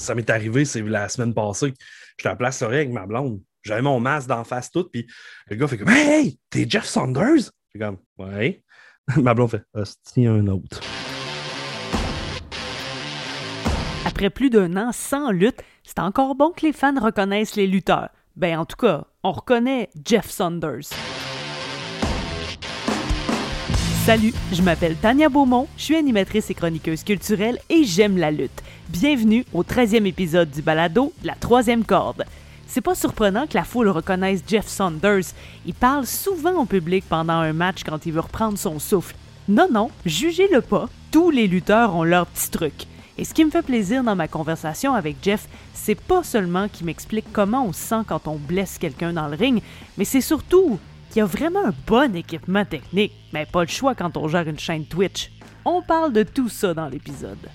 ça m'est arrivé, c'est la semaine passée. J'étais à place Laurier avec ma blonde. J'avais mon masque d'en face tout, puis le gars fait comme Hey, t'es Jeff Saunders? J'ai comme Ouais. ma blonde fait Hostie, un autre. Après plus d'un an sans lutte, c'est encore bon que les fans reconnaissent les lutteurs. Ben, en tout cas, on reconnaît Jeff Saunders. Salut, je m'appelle Tania Beaumont, je suis animatrice et chroniqueuse culturelle et j'aime la lutte. Bienvenue au 13e épisode du balado La troisième corde. C'est pas surprenant que la foule reconnaisse Jeff Saunders. Il parle souvent au public pendant un match quand il veut reprendre son souffle. Non, non, jugez-le pas, tous les lutteurs ont leur petit truc. Et ce qui me fait plaisir dans ma conversation avec Jeff, c'est pas seulement qu'il m'explique comment on se sent quand on blesse quelqu'un dans le ring, mais c'est surtout qu'il y a vraiment un bon équipement technique, mais pas le choix quand on gère une chaîne Twitch. On parle de tout ça dans l'épisode.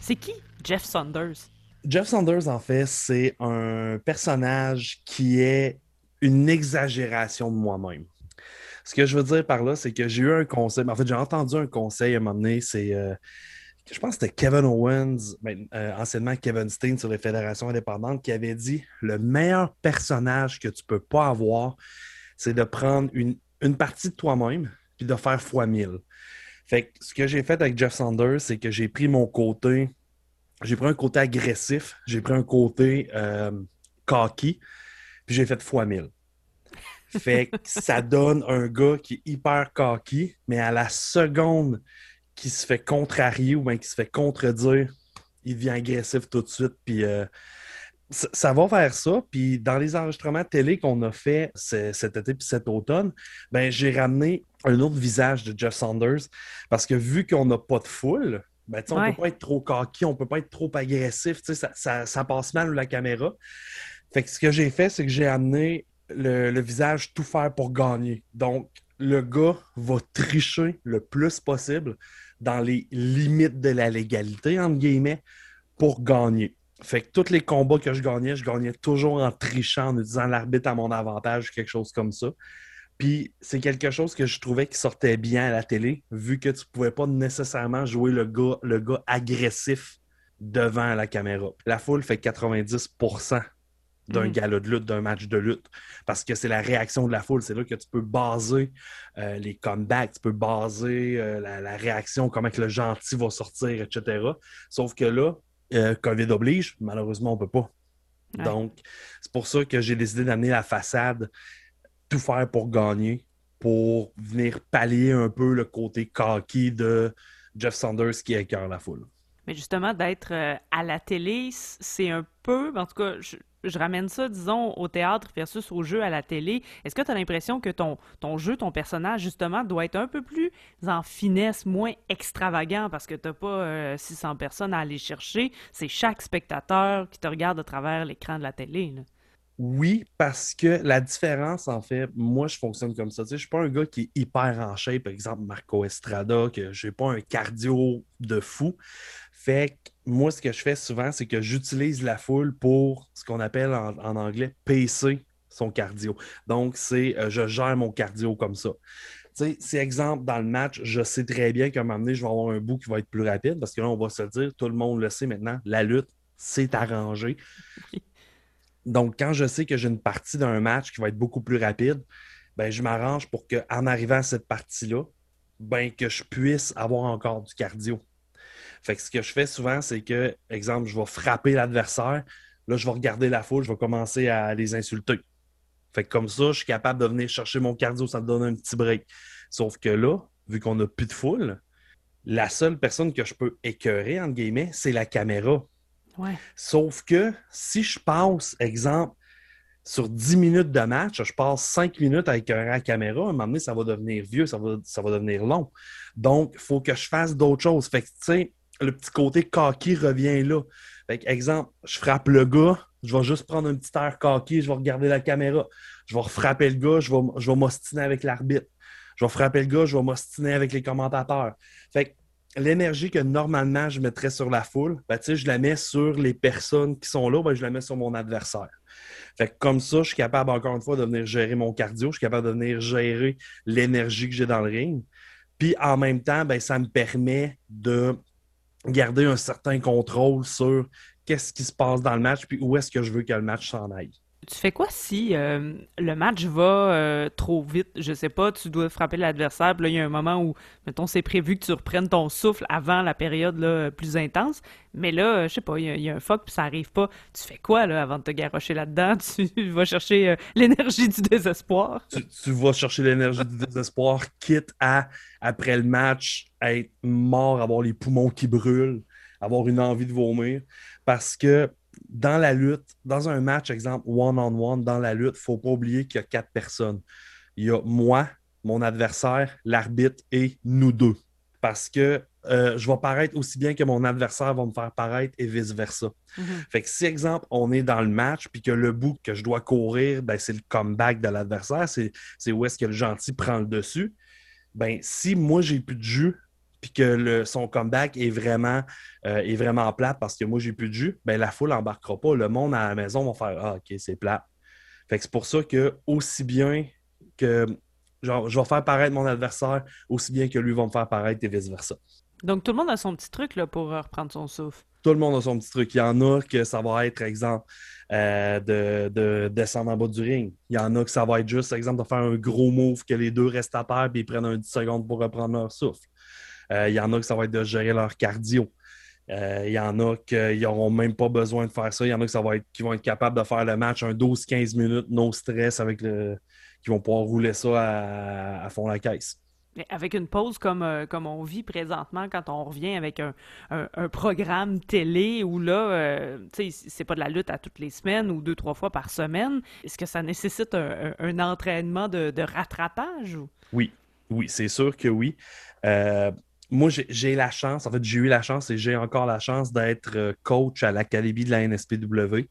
C'est qui Jeff Saunders? Jeff Saunders, en fait, c'est un personnage qui est une exagération de moi-même. Ce que je veux dire par là, c'est que j'ai eu un conseil. En fait, j'ai entendu un conseil à un moment donné. C'est, euh, je pense que c'était Kevin Owens, ben, euh, anciennement Kevin Steen sur les fédérations indépendantes, qui avait dit le meilleur personnage que tu peux pas avoir, c'est de prendre une, partie de toi-même puis de faire fois mille. Fait que ce que j'ai fait avec Jeff Saunders, c'est que j'ai pris mon côté, j'ai pris un côté agressif, j'ai pris un côté euh, cocky, puis j'ai fait fois mille. Fait que ça donne un gars qui est hyper cocky, mais à la seconde qui se fait contrarier ou bien qui se fait contredire, il devient agressif tout de suite. Puis euh, ça, ça va vers ça. Puis dans les enregistrements télé qu'on a fait ce- cet été puis cet automne, ben, j'ai ramené un autre visage de Jeff Saunders parce que vu qu'on n'a pas de foule, ben, on ne Ouais. peut pas être trop cocky, on ne peut pas être trop agressif. ça- ça passe mal la caméra. Fait que ce que j'ai fait, c'est que j'ai amené le, le visage tout faire pour gagner. Donc, le gars va tricher le plus possible dans les limites de la légalité, entre guillemets, pour gagner. Fait que tous les combats que je gagnais, je gagnais toujours en trichant, en utilisant l'arbitre à mon avantage, quelque chose comme ça. Puis c'est quelque chose que je trouvais qui sortait bien à la télé, vu que tu pouvais pas nécessairement jouer le le gars agressif devant la caméra. La foule fait 90% d'un Mm. gala de lutte, d'un match de lutte, parce que c'est la réaction de la foule. C'est là que tu peux baser euh, les comebacks, tu peux baser euh, la, la réaction, comment que le gentil va sortir, etc. Sauf que là, euh, COVID oblige, malheureusement, on peut pas. Ouais. Donc, c'est pour ça que j'ai décidé d'amener la façade, tout faire pour gagner, pour venir pallier un peu le côté cocky de Jeff Saunders qui écœure la foule. Justement, d'être euh, à la télé, c'est un peu, en tout cas, je, je ramène ça, disons, au théâtre versus au jeu à la télé. Est-ce que tu as l'impression que ton, jeu, ton personnage, justement, doit être un peu plus en finesse, moins extravagant, parce que t'as pas euh, 600 personnes à aller chercher, c'est chaque spectateur qui te regarde à travers l'écran de la télé. Oui, parce que la différence, en fait, moi, je fonctionne comme ça. Tu je suis pas un gars qui est hyper en shape, par exemple Marco Estrada, que j'ai pas un cardio de fou. Fait que moi, ce que je fais souvent, c'est que j'utilise la foule pour ce qu'on appelle en, en anglais pacer son cardio. Donc, c'est euh, je gère mon cardio comme ça. Tu sais, si exemple, dans le match, je sais très bien qu'à un moment donné, je vais avoir un bout qui va être plus rapide parce que là, on va se dire, tout le monde le sait maintenant, la lutte, c'est arrangé. Donc, quand je sais que j'ai une partie d'un match qui va être beaucoup plus rapide, ben, je m'arrange pour qu'en arrivant à cette partie-là, ben, que je puisse avoir encore du cardio. Fait que ce que je fais souvent, c'est que, exemple, je vais frapper l'adversaire, là, je vais regarder la foule, je vais commencer à les insulter. Fait que comme ça, je suis capable de venir chercher mon cardio, ça me donne un petit break. Sauf que là, vu qu'on n'a plus de foule, la seule personne que je peux écœurer, entre guillemets, c'est la caméra. Ouais. Sauf que si je passe, exemple, sur 10 minutes de match, je passe 5 minutes avec un caméra, à un moment donné, ça va devenir vieux, ça va, ça va devenir long. Donc, il faut que je fasse d'autres choses. Fait que, tu sais, le petit côté cocky revient là. Fait que, exemple, je frappe le gars, je vais juste prendre un petit air cocky, je vais regarder la caméra. Je vais frapper le gars, je vais, je vais m'ostiner avec l'arbitre. Je vais frapper le gars, je vais m'ostiner avec les commentateurs. Fait que l'énergie que normalement je mettrais sur la foule, ben, je la mets sur les personnes qui sont là, ben, je la mets sur mon adversaire. Fait que comme ça, je suis capable encore une fois de venir gérer mon cardio, je suis capable de venir gérer l'énergie que j'ai dans le ring. Puis en même temps, ben, ça me permet de garder un certain contrôle sur qu'est-ce qui se passe dans le match, puis où est-ce que je veux que le match s'en aille. Tu fais quoi si euh, le match va euh, trop vite? Je sais pas, tu dois frapper l'adversaire, puis là, il y a un moment où, mettons, c'est prévu que tu reprennes ton souffle avant la période là, plus intense, mais là, je sais pas, il y, a un fuck, puis ça arrive pas. Tu fais quoi, là, avant de te garrocher là-dedans? Tu vas chercher euh, l'énergie du désespoir? Tu vas chercher l'énergie du désespoir, quitte à, après le match, être mort, avoir les poumons qui brûlent, avoir une envie de vomir, parce que dans la lutte, dans un match, exemple, one-on-one, dans la lutte, il ne faut pas oublier qu'il y a quatre personnes. Il y a moi, mon adversaire, l'arbitre et nous deux. Parce que euh, je vais paraître aussi bien que mon adversaire va me faire paraître et vice-versa. Mm-hmm. Fait que si, exemple, on est dans le match puis que le bout que je dois courir, ben, c'est le comeback de l'adversaire, c'est où est-ce que le gentil prend le dessus. Ben, si moi, j'ai plus de jus, puis que le, son comeback est vraiment, euh, est vraiment plat parce que moi, j'ai plus de jus, ben, la foule n'embarquera pas. Le monde à la maison va faire Ah, OK, c'est plat. Fait que c'est pour ça que, aussi bien que genre, je vais faire paraître mon adversaire, aussi bien que lui va me faire paraître et vice-versa. Donc, tout le monde a son petit truc là, pour reprendre son souffle. Tout le monde a son petit truc. Il y en a que ça va être, exemple, euh, de, de, descendre en bas du ring. Il y en a que ça va être juste, exemple, de faire un gros move, que les deux restent à terre et ils prennent un 10 secondes pour reprendre leur souffle. Euh, il y en a que ça va être de gérer leur cardio. Euh, il y en a qui n'auront même pas besoin de faire ça. Il y en a que ça va être, qui vont être capables de faire le match un 12-15 minutes, no stress, avec le, qui vont pouvoir rouler ça à, fond la caisse. avec une pause comme, euh, comme on vit présentement, quand on revient avec un, programme télé où là, sais, c'est pas de la lutte à toutes les semaines ou deux, trois fois par semaine, est-ce que ça nécessite un, entraînement de, rattrapage? Oui, oui, c'est sûr que oui moi, j'ai la chance, en fait, j'ai eu la chance et j'ai encore la chance d'être euh, coach à l'Académie de la NSPW.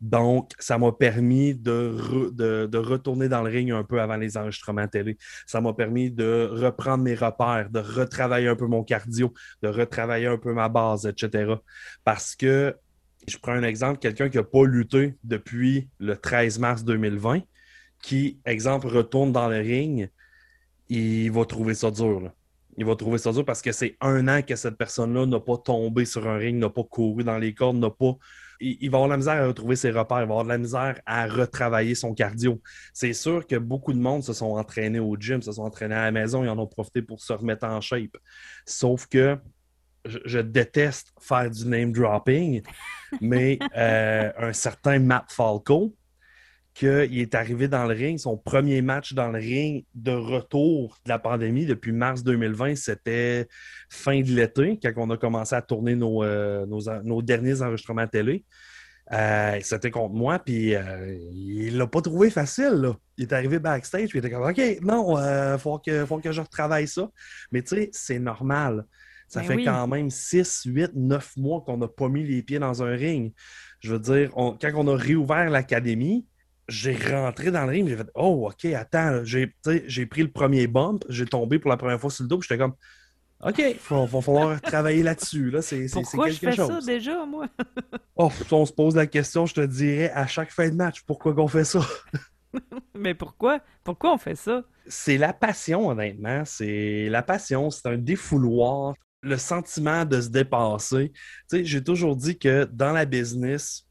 Donc, ça m'a permis de, de, retourner dans le ring un peu avant les enregistrements télé. Ça m'a permis de reprendre mes repères, de retravailler un peu mon cardio, de retravailler un peu ma base, etc. Parce que, je prends un exemple, quelqu'un qui n'a pas lutté depuis le 13 mars 2020, qui, exemple, retourne dans le ring, il va trouver ça dur. Il va trouver ça dur parce que c'est un an que cette personne-là n'a pas tombé sur un ring, n'a pas couru dans les cordes, n'a pas. Il, va avoir la misère à retrouver ses repères, il va avoir de la misère à retravailler son cardio. C'est sûr que beaucoup de monde se sont entraînés au gym, se sont entraînés à la maison, ils en ont profité pour se remettre en shape. Sauf que je, déteste faire du name dropping, mais euh, un certain Matt Falco, qu'il est arrivé dans le ring, son premier match dans le ring de retour de la pandémie depuis mars 2020, c'était fin de l'été, quand on a commencé à tourner nos, euh, nos, derniers enregistrements télé. Euh, c'était contre moi, puis euh, il l'a pas trouvé facile. Il est arrivé backstage, puis il était comme OK, non, il faut, que, faut que je retravaille ça. Mais tu sais, c'est normal. Ça ben fait quand même 6, 8, 9 mois qu'on n'a pas mis les pieds dans un ring. Je veux dire, quand on a réouvert l'académie, j'ai rentré dans le ring, j'ai fait Oh, OK, attends, j'ai pris le premier bump, j'ai tombé pour la première fois sur le dos, j'étais comme OK, il va, falloir travailler là-dessus. Là. C'est, Pourquoi je fais ça déjà, moi? oh, on se pose la question, je te dirais à chaque fin de match, pourquoi qu'on fait ça? Mais pourquoi? Pourquoi on fait ça? C'est la passion, honnêtement. C'est la passion, c'est un défouloir. Le sentiment de se dépasser. J'ai toujours dit que dans la business,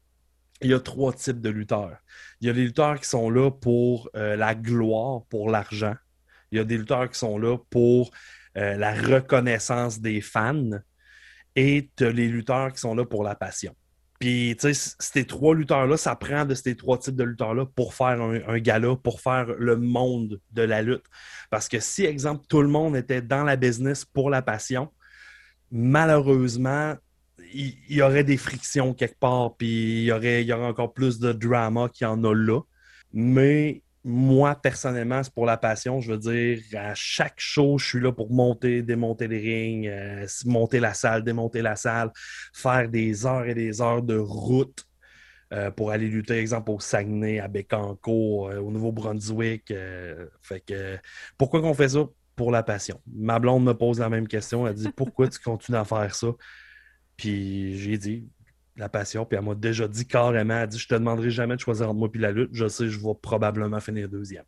il y a trois types de lutteurs. Il y a des lutteurs qui sont là pour euh, la gloire, pour l'argent. Il y a des lutteurs qui sont là pour euh, la reconnaissance des fans. Et tu as les lutteurs qui sont là pour la passion. Puis, tu sais, ces trois lutteurs-là, ça prend de ces trois types de lutteurs-là pour faire un, un, gala, pour faire le monde de la lutte. Parce que si, exemple, tout le monde était dans la business pour la passion, malheureusement, il y, aurait des frictions quelque part, puis il y aurait, encore plus de drama qu'il y en a là. Mais moi, personnellement, c'est pour la passion. Je veux dire, à chaque show, je suis là pour monter, démonter les rings, euh, monter la salle, démonter la salle, faire des heures et des heures de route euh, pour aller lutter, exemple, au Saguenay, à Bécancourt, euh, au Nouveau-Brunswick. fait que pourquoi qu'on fait ça? Pour la passion. Ma blonde me pose la même question. Elle dit Pourquoi tu continues à faire ça? Puis j'ai dit la passion, puis elle m'a déjà dit carrément, elle dit Je te demanderai jamais de choisir entre moi et la lutte, je sais je vais probablement finir deuxième.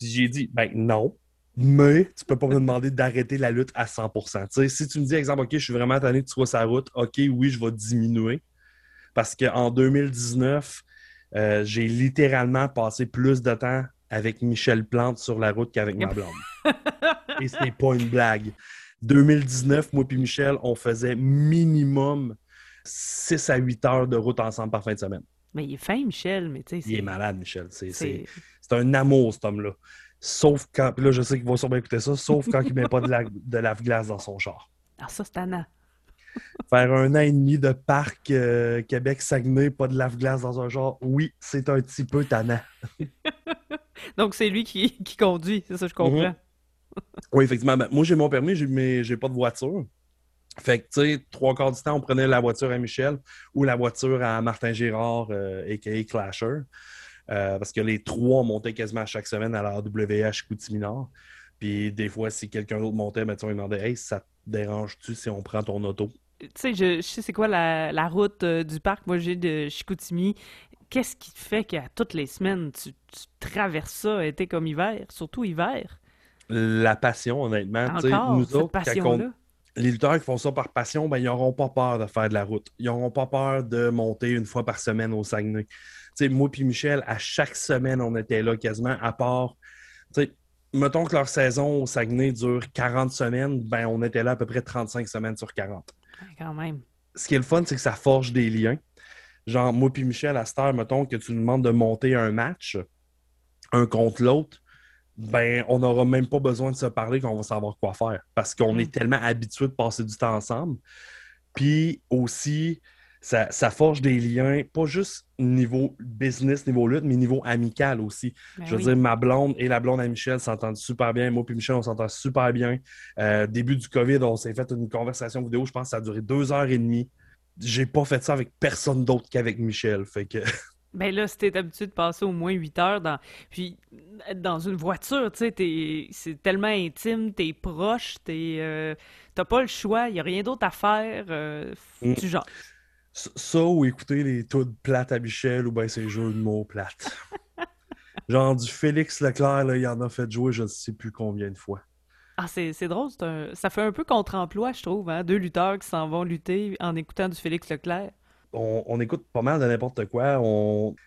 J'ai dit Ben non. Mais tu peux pas me demander d'arrêter la lutte à 100%. Tu sais, si tu me dis, exemple, OK, je suis vraiment tanné que tu sois sa route, OK, oui, je vais diminuer. Parce qu'en 2019, euh, j'ai littéralement passé plus de temps avec Michel Plante sur la route qu'avec ma blonde. Et ce n'est pas une blague. 2019, moi et Michel, on faisait minimum 6 à 8 heures de route ensemble par fin de semaine. Mais il est fin, Michel, mais tu sais. Il est malade, Michel. C'est un amour, cet homme-là. Sauf quand, puis là, je sais qu'il va sûrement écouter ça, sauf quand il ne met pas de, la, de lave-glace dans son char. Ah, ça, c'est Anna. Faire un an et demi de parc euh, Québec-Saguenay, pas de lave-glace dans un char, oui, c'est un petit peu tannant. Donc, c'est lui qui, qui conduit, c'est ça, je comprends. Mhm. Oui, effectivement. Ben, moi, j'ai mon permis, mais j'ai pas de voiture. Fait que, tu sais, trois quarts du temps, on prenait la voiture à Michel ou la voiture à Martin Girard, a.k.a. Euh, Clasher. Euh, parce que les trois montaient quasiment chaque semaine à la WH Coutiminard. Puis des fois, si quelqu'un d'autre montait, ben, on demandait Hey, ça te dérange-tu si on prend ton auto? Tu sais, je, sais c'est quoi la, route euh, du parc. Moi, j'ai de Chicoutimi. Qu'est-ce qui fait qu'à toutes les semaines, tu, traverses ça, été comme hiver, surtout hiver? La passion, honnêtement. Encore, nous autres, les lutteurs qui font ça par passion, ben, ils n'auront pas peur de faire de la route. Ils n'auront pas peur de monter une fois par semaine au Saguenay. sais, moi et Michel, à chaque semaine, on était là quasiment, à part. Mettons que leur saison au Saguenay dure 40 semaines, ben, on était là à peu près 35 semaines sur 40. Quand même. Ce qui est le fun, c'est que ça forge des liens. Genre, moi et Michel, à cette heure, mettons que tu nous demandes de monter un match, un contre l'autre, ben, on n'aura même pas besoin de se parler qu'on va savoir quoi faire parce qu'on est mm. tellement habitué de passer du temps ensemble. Puis aussi, ça, forge des liens, pas juste niveau business, niveau lutte, mais niveau amical aussi. Ben Je veux dire, ma blonde et la blonde à Michel s'entendent super bien. Moi et Michel, on s'entend super bien. Euh, début du COVID, on s'est fait une conversation vidéo. Je pense que ça a duré deux heures et demie. J'ai pas fait ça avec personne d'autre qu'avec Michel. Fait que. Ben là, si t'es habitué de passer au moins 8 heures dans. Puis dans une voiture, tu sais, c'est tellement intime, t'es proche, t'es. Euh, t'as pas le choix, y a rien d'autre à faire. Euh, mm. Tu genre. Ça ou écouter les de plates à Michel ou ben ces jeux de mots plates. genre du Félix Leclerc, là, il en a fait jouer je ne sais plus combien de fois. Ah, c'est drôle, ça fait un peu contre-emploi, je trouve, hein? Deux lutteurs qui s'en vont lutter en écoutant du Félix Leclerc on, écoute pas mal de n'importe quoi.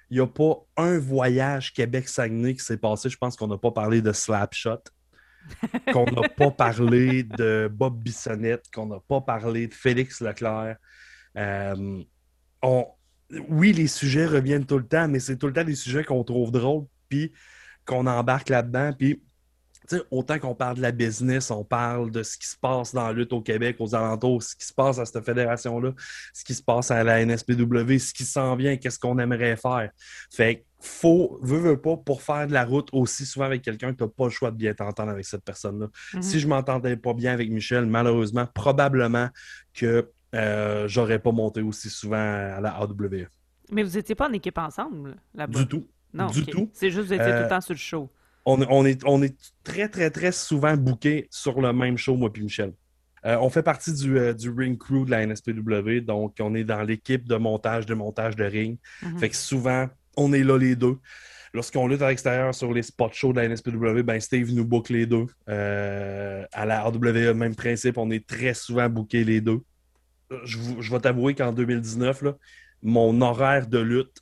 Il n'y a pas un voyage Québec-Saguenay qui s'est passé. Je pense qu'on n'a pas parlé de Slapshot, qu'on n'a pas parlé de Bob Bissonnette, qu'on n'a pas parlé de Félix Leclerc. Euh, oui, les sujets reviennent tout le temps, mais c'est tout le temps des sujets qu'on trouve drôles, puis qu'on embarque là-dedans. Puis autant qu'on parle de la business, on parle de ce qui se passe dans la lutte au Québec, aux alentours, ce qui se passe à cette fédération-là, ce qui se passe à la NSPW, ce qui s'en vient, qu'est-ce qu'on aimerait faire. Fait faut, veux, veux pas, pour faire de la route aussi souvent avec quelqu'un, tu n'as pas le choix de bien t'entendre avec cette personne-là. Mm-hmm. Si je m'entendais pas bien avec Michel, malheureusement, probablement que euh, j'aurais pas monté aussi souvent à la AWE. Mais vous n'étiez pas en équipe ensemble là-bas? Du tout. Non, du tout. C'est juste que vous étiez tout le euh, temps sur le show on, est, on est très, très, très souvent booké sur le même show, moi puis Michel. Euh, on fait partie euh, du, ring crew de la NSPW, donc on est dans l'équipe de montage, de montage de ring. Mhm. Fait que souvent, on est là les deux. Lorsqu'on lutte à l'extérieur sur les spots shows de la NSPW, ben Steve nous book les deux. Euh, à la RWE, même principe, on est très souvent booké les deux. Je, je vais t'avouer qu'en 2019, là, mon horaire de lutte,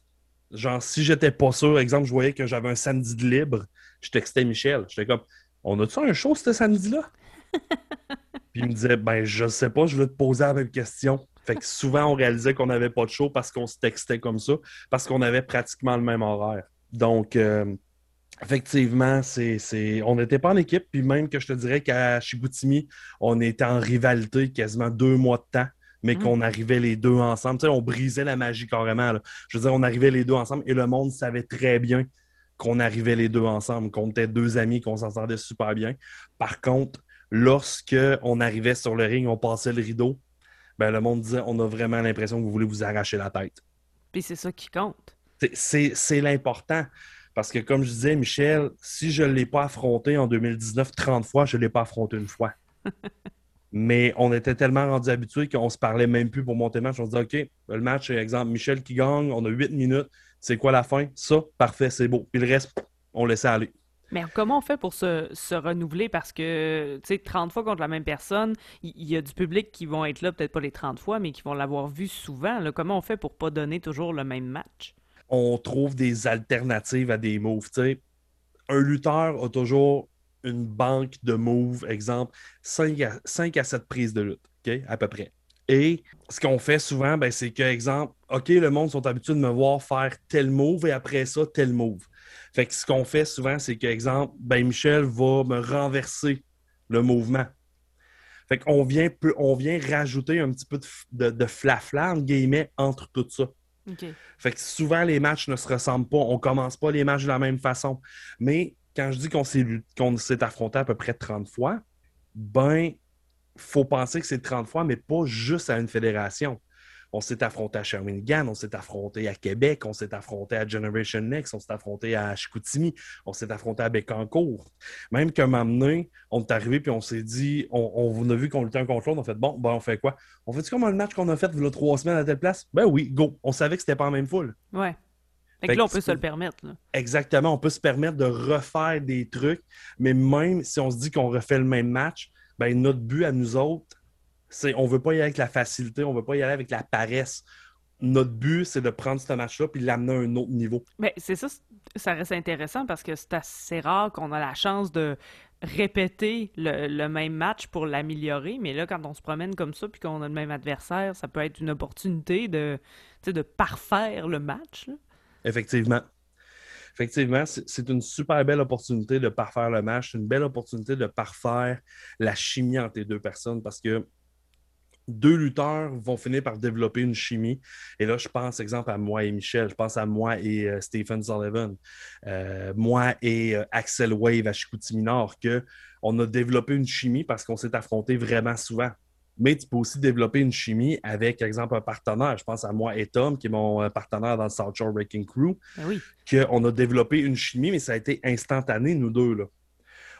genre si j'étais pas sûr, exemple, je voyais que j'avais un samedi de libre, je textais Michel. J'étais comme, on a-tu un show ce samedi-là? Puis il me disait, ben, je sais pas, je veux te poser la même question. Fait que souvent, on réalisait qu'on n'avait pas de show parce qu'on se textait comme ça, parce qu'on avait pratiquement le même horaire. Donc, euh, effectivement, c'est, on n'était pas en équipe. Puis même que je te dirais qu'à Chiboutimi, on était en rivalité quasiment deux mois de temps mais mm. qu'on arrivait les deux ensemble. Tu sais, on brisait la magie carrément. Je veux dire, on arrivait les deux ensemble et le monde savait très bien qu'on arrivait les deux ensemble, qu'on était deux amis, qu'on s'entendait super bien. Par contre, lorsque on arrivait sur le ring, on passait le rideau, ben, le monde disait on a vraiment l'impression que vous voulez vous arracher la tête. Puis c'est ça qui compte. C'est l'important. Parce que, comme je disais, Michel, si je ne l'ai pas affronté en 2019 30 fois, je ne l'ai pas affronté une fois. Mais on était tellement rendus habitués qu'on se parlait même plus pour monter le match. On se disait, OK, le match, exemple, Michel qui gagne, on a 8 minutes. C'est quoi la fin? Ça, parfait, c'est beau. Puis le reste, on laissait aller. Mais comment on fait pour se, se renouveler? Parce que, tu sais, 30 fois contre la même personne, il y, a du public qui vont être là, peut-être pas les 30 fois, mais qui vont l'avoir vu souvent. Là. Comment on fait pour pas donner toujours le même match? On trouve des alternatives à des moves. sais. Un lutteur a toujours une banque de moves, exemple, 5 à, 5 à 7 prises de lutte, OK, à peu près. Et ce qu'on fait souvent, ben, c'est que, exemple, OK, le monde sont habitués de me voir faire tel move et après ça, tel move. Fait que ce qu'on fait souvent, c'est que, exemple, ben, Michel va me renverser le mouvement. Fait qu'on vient, on vient rajouter un petit peu de, de, flafla, entre guillemets, entre tout ça. Fait que souvent, les matchs ne se ressemblent pas. On commence pas les matchs de la même façon. Mais quand je dis qu'on s'est affronté à peu près 30 fois, ben, faut penser que c'est 30 fois, mais pas juste à une fédération. On s'est affronté à Shawinigan, on s'est affronté à Québec, on s'est affronté à Generation Next, on s'est affronté à Chicoutimi, on s'est affronté à Bécancourt. Même qu'un moment donné, on est arrivé puis on s'est dit, on, a vu qu'on luttait un contre l'autre, on a fait bon, ben on fait quoi? On fait-tu comme le match qu'on a fait il y a trois semaines à telle place? Ben oui, go. On savait que c'était pas en même foule. Ouais. Fait, que là, on peut se le permettre. Exactement, on peut se permettre de refaire des trucs, mais même si on se dit qu'on refait le même match, ben, notre but à nous autres, c'est on veut pas y aller avec la facilité, on veut pas y aller avec la paresse. Notre but, c'est de prendre ce match-là puis l'amener à un autre niveau. Mais c'est ça, ça reste intéressant parce que c'est assez rare qu'on a la chance de répéter le, même match pour l'améliorer. Mais là, quand on se promène comme ça puis qu'on a le même adversaire, ça peut être une opportunité de, de parfaire le match. Effectivement. Effectivement, c'est une super belle opportunité de parfaire le match. Une belle opportunité de parfaire la chimie entre les deux personnes parce que deux lutteurs vont finir par développer une chimie. Et là, je pense, exemple, à moi et Michel. Je pense à moi et euh, Stephen Sullivan. Euh, moi et euh, Axel Wave à Chicoutimi Nord, qu'on a développé une chimie parce qu'on s'est affronté vraiment souvent. Mais tu peux aussi développer une chimie avec, exemple, un partenaire. Je pense à moi et Tom, qui est mon partenaire dans le South Shore Wrecking Crew. Ben oui. Qu'on a développé une chimie, mais ça a été instantané, nous deux. Là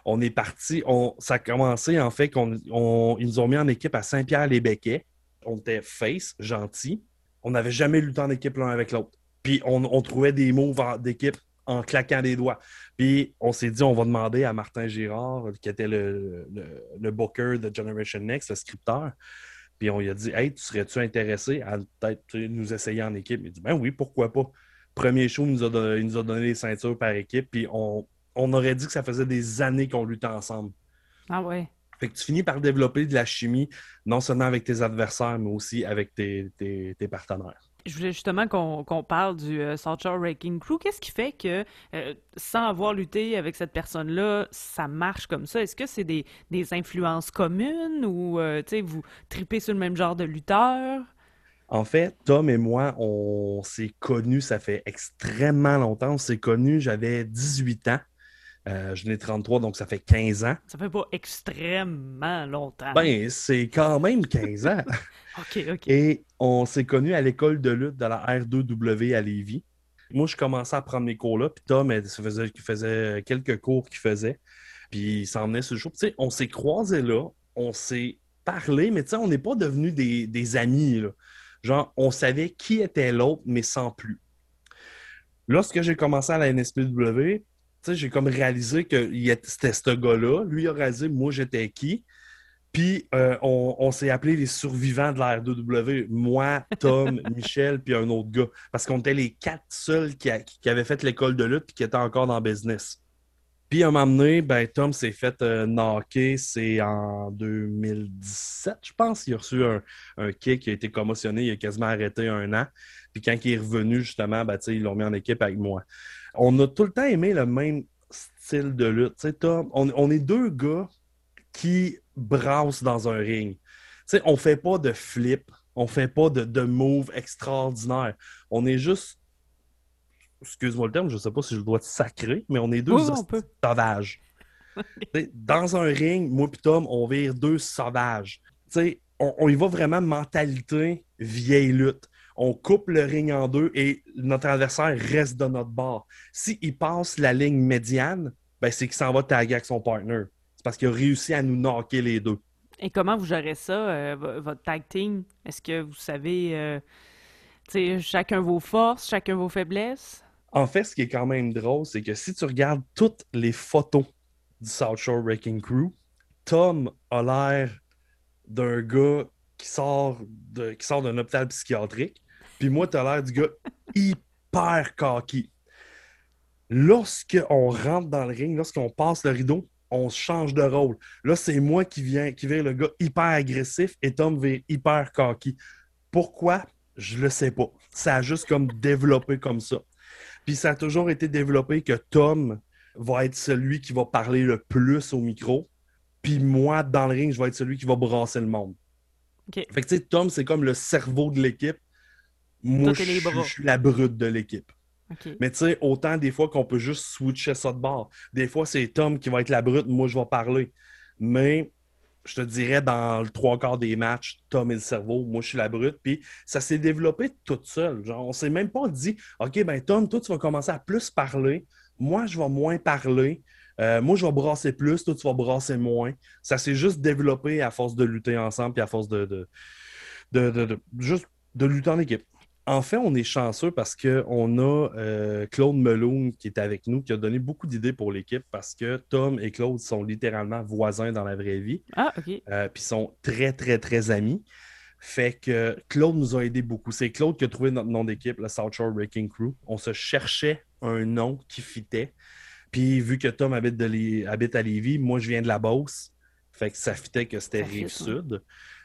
on est parti, on, ça a commencé en fait qu'ils nous ont mis en équipe à Saint-Pierre-les-Béquets. On était face, gentil. On n'avait jamais lutté en équipe l'un avec l'autre. Puis on, trouvait des moves d'équipe en claquant des doigts. Puis on s'est dit, on va demander à Martin Girard, qui était le, le, booker de Generation Next, le scripteur. Puis on lui a dit, hey, tu serais-tu intéressé à peut-être nous essayer en équipe? Il a dit, ben oui, pourquoi pas. Premier show, il nous a, il nous a donné les ceintures par équipe. Puis on, on aurait dit que ça faisait des années qu'on luttait ensemble. Ah ouais. Fait que tu finis par développer de la chimie, non seulement avec tes adversaires, mais aussi avec tes, partenaires. Je voulais justement qu'on parle du euh, South Shore Wrecking Crew. Qu'est-ce qui fait que, euh, sans avoir lutté avec cette personne-là, ça marche comme ça? Est-ce que c'est des, influences communes ou euh, vous tripez sur le même genre de lutteur? En fait, Tom et moi, on s'est connus, ça fait extrêmement longtemps. On s'est connus, j'avais 18 ans. Euh, je n'ai 33, donc ça fait 15 ans. Ça fait pas extrêmement longtemps. Ben, c'est quand même 15 ans. OK, OK. Et on s'est connus à l'école de lutte de la R2W à Lévis. Moi, je commençais à prendre mes cours là, puis Tom, il faisait, faisait quelques cours qu'il faisait, puis il s'en venait sur le show. Tu sais, on s'est croisés là, on s'est parlé, mais tu sais, on n'est pas devenus des, des amis. Là. Genre, on savait qui était l'autre, mais sans plus. Lorsque j'ai commencé à la NSPW, j'ai comme réalisé que c'était ce gars-là. Lui a réalisé, moi, j'étais qui. Puis euh, on, s'est appelé les survivants de la R2W. Moi, Tom, Michel, puis un autre gars. Parce qu'on était les quatre seuls qui, avaient fait l'école de lutte et qui étaient encore dans le business. Puis à un moment donné, ben, Tom s'est fait euh, knocker, c'est en 2017, je pense. Il a reçu un, un, kick, il a été commotionné, il a quasiment arrêté un an. Puis quand il est revenu, justement, ben, ils l'ont mis en équipe avec moi on a tout le temps aimé le même style de lutte. Tom, on, est deux gars qui brassent dans un ring. On on fait pas de flip, on fait pas de, de move extraordinaire. On est juste, excuse-moi le terme, je sais pas si je dois te sacrer, mais on est deux sauvages. dans un ring, moi et Tom, on vire deux sauvages. on, on y va vraiment mentalité vieille lutte on coupe le ring en deux et notre adversaire reste de notre bord. S'il passe la ligne médiane, ben c'est qu'il s'en va taguer avec son partner. C'est parce qu'il a réussi à nous knocker les deux. Et comment vous gérez ça, euh, votre tag team? Est-ce que vous savez euh, chacun vos forces, chacun vos faiblesses? En fait, ce qui est quand même drôle, c'est que si tu regardes toutes les photos du South Shore Wrecking Crew, Tom a l'air d'un gars qui sort de, qui sort d'un hôpital psychiatrique. Puis moi, tu as l'air du gars hyper cocky. Lorsqu'on rentre dans le ring, lorsqu'on passe le rideau, on change de rôle. Là, c'est moi qui viens, qui viens le gars hyper agressif et Tom vient hyper cocky. Pourquoi? Je le sais pas. Ça a juste comme développé comme ça. Puis ça a toujours été développé que Tom va être celui qui va parler le plus au micro. Puis moi, dans le ring, je vais être celui qui va brasser le monde. Fait que tu sais, Tom, c'est comme le cerveau de l'équipe. Moi, je, suis la brute de l'équipe. Mais tu sais, autant des fois qu'on peut juste switcher ça de bord. Des fois, c'est Tom qui va être la brute, moi, je vais parler. Mais je te dirais, dans le trois quarts des matchs, Tom est le cerveau, moi, je suis la brute. Puis ça s'est développé tout seul. Genre, on s'est même pas dit, OK, ben Tom, toi, tu vas commencer à plus parler. Moi, je vais moins parler. Euh, moi, je vais brasser plus, toi, tu vas brasser moins. Ça s'est juste développé à force de lutter ensemble, puis à force de, de, de juste de lutter en équipe. En fait, on est chanceux parce qu'on a euh, Claude Meloun qui est avec nous, qui a donné beaucoup d'idées pour l'équipe parce que Tom et Claude sont littéralement voisins dans la vraie vie. Ah, OK. Euh, puis sont très, très, très amis. Fait que Claude nous a aidé beaucoup. C'est Claude qui a trouvé notre nom d'équipe, le South Shore Wrecking Crew. On se cherchait un nom qui fitait. Puis vu que Tom habite, habite à Lévis, moi je viens de la Beauce. Fait que ça fitait que c'était Rive-Sud.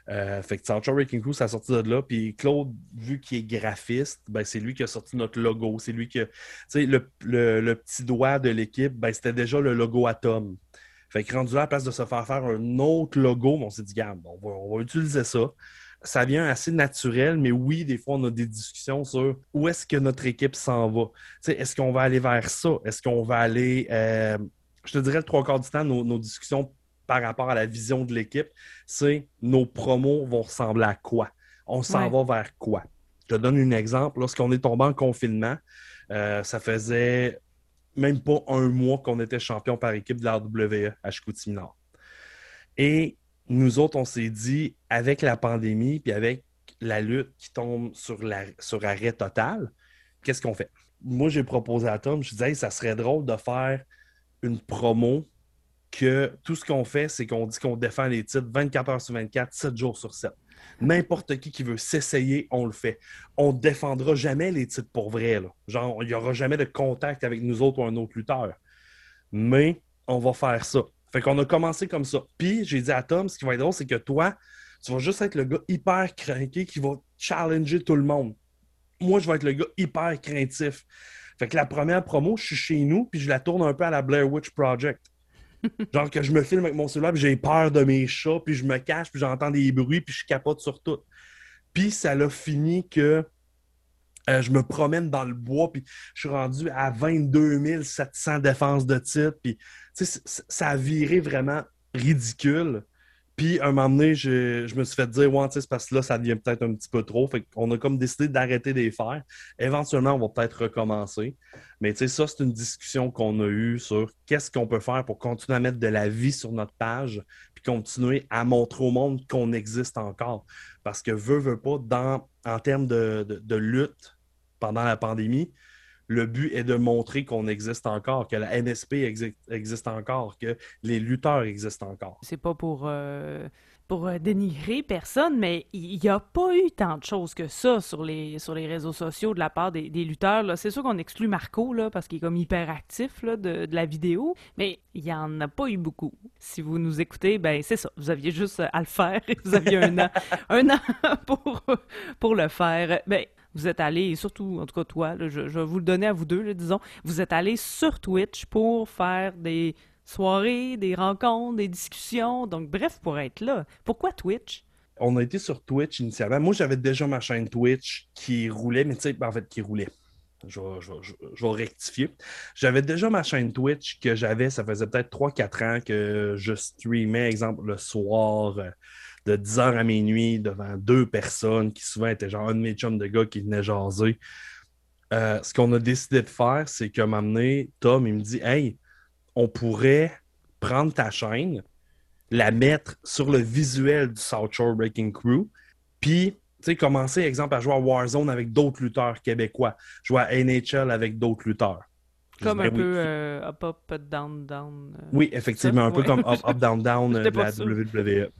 Euh, fait que South Shore Wrecking Crew, ça a sorti de là. Puis Claude, vu qu'il est graphiste, ben, c'est lui qui a sorti notre logo. C'est lui qui a. Tu le, le, petit doigt de l'équipe, ben, c'était déjà le logo Atom. Fait que rendu là, à la place de se faire faire un autre logo, on s'est dit, garde, on va, utiliser ça. Ça vient assez naturel, mais oui, des fois, on a des discussions sur où est-ce que notre équipe s'en va. Est-ce qu'on va aller vers ça? Est-ce qu'on va aller. Euh, je te dirais le trois quarts du temps, nos, nos discussions par rapport à la vision de l'équipe, c'est nos promos vont ressembler à quoi? On s'en va vers quoi? Je te donne un exemple. Lorsqu'on est tombé en confinement, euh, ça faisait même pas un mois qu'on était champion par équipe de la RWE à Chicoutimi Nord. Et nous autres, on s'est dit, avec la pandémie, puis avec la lutte qui tombe sur, la, sur arrêt total, qu'est-ce qu'on fait? Moi, j'ai proposé à Tom, je disais, ça serait drôle de faire une promo que tout ce qu'on fait, c'est qu'on dit qu'on défend les titres 24 heures sur 24, 7 jours sur 7. N'importe qui qui veut s'essayer, on le fait. On ne défendra jamais les titres pour vrai. Genre, il n'y aura jamais de contact avec nous autres ou un autre lutteur. Mais on va faire ça. Fait qu'on a commencé comme ça. Puis j'ai dit à Tom, ce qui va être drôle, c'est que toi, tu vas juste être le gars hyper craqué qui va challenger tout le monde. Moi, je vais être le gars hyper craintif. Fait que la première promo, je suis chez nous, puis je la tourne un peu à la Blair Witch Project. Genre que je me filme avec mon cellulaire, puis j'ai peur de mes chats, puis je me cache, puis j'entends des bruits, puis je capote sur tout. Puis ça l'a fini que euh, je me promène dans le bois, puis je suis rendu à 22 700 défenses de titre, puis ça a viré vraiment ridicule. Puis, un moment donné, je, me suis fait dire, ouais, c'est parce que là, ça devient peut-être un petit peu trop. Fait qu'on a comme décidé d'arrêter de les faire. Éventuellement, on va peut-être recommencer. Mais, tu sais, ça, c'est une discussion qu'on a eue sur qu'est-ce qu'on peut faire pour continuer à mettre de la vie sur notre page, puis continuer à montrer au monde qu'on existe encore. Parce que, veut, veut pas, dans, en termes de lutte pendant la pandémie, le but est de montrer qu'on existe encore, que la NSP existe encore, que les lutteurs existent encore. C'est pas pour, euh, pour euh, dénigrer personne, mais il n'y a pas eu tant de choses que ça sur les, sur les réseaux sociaux de la part des, lutteurs. C'est sûr qu'on exclut Marco là, parce qu'il est comme hyper actif là, de, la vidéo, mais il n'y en a pas eu beaucoup. Si vous nous écoutez, ben c'est ça. Vous aviez juste à le faire. Vous aviez un an, un an pour, pour le faire. Ben, vous êtes allé, surtout, en tout cas toi, je, vais vous le donner à vous deux, disons, vous êtes allé sur Twitch pour faire des soirées, des rencontres, des discussions, donc bref, pour être là. Pourquoi Twitch? On a été sur Twitch initialement. Moi, j'avais déjà ma chaîne Twitch qui roulait, mais tu sais, en fait, qui roulait. Je vais, rectifier. J'avais déjà ma chaîne Twitch que j'avais, ça faisait peut-être 3-4 ans que je streamais, exemple, le soir, euh, de 10h à minuit devant deux personnes qui souvent étaient genre un de mes chums de gars qui venait jaser. Euh, ce qu'on a décidé de faire, c'est moment donné, Tom, il me dit Hey, on pourrait prendre ta chaîne, la mettre sur le visuel du South Shore Breaking Crew, puis commencer, exemple, à jouer à Warzone avec d'autres lutteurs québécois, jouer à NHL avec d'autres lutteurs. Comme un peu euh, up, up, down, down. Euh, oui, effectivement, un peu comme up, up, down, down de la WWE.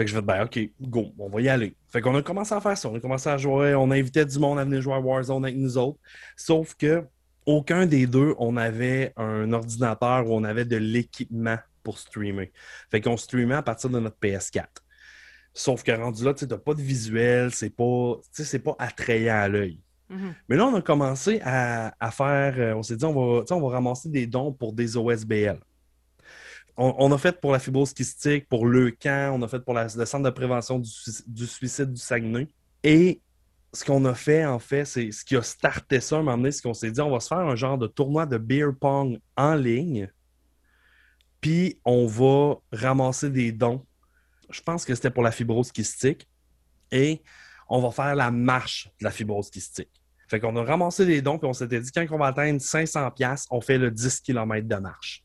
Fait que je vais ben, OK, go, on va y aller. Fait qu'on a commencé à faire ça. On a commencé à jouer, on invitait du monde à venir jouer à Warzone avec nous autres. Sauf que aucun des deux, on avait un ordinateur où on avait de l'équipement pour streamer. Fait qu'on streamait à partir de notre PS4. Sauf que rendu là, tu n'as pas de visuel, c'est pas, pas attrayant à l'œil. Mhm. Mais là, on a commencé à, faire, euh, on s'est dit, on va, on va ramasser des dons pour des OSBL. On, a fait pour la fibrose kystique, pour le camp, on a fait pour le centre de prévention du, suicide du Saguenay. Et ce qu'on a fait, en fait, c'est ce qui a starté ça à un moment donné, c'est qu'on s'est dit, on va se faire un genre de tournoi de beer pong en ligne, puis on va ramasser des dons. Je pense que c'était pour la fibrose kystique, et on va faire la marche de la fibrose kystique. Fait qu'on a ramassé des dons, puis on s'était dit, quand on va atteindre 500$, on fait le 10 km de marche.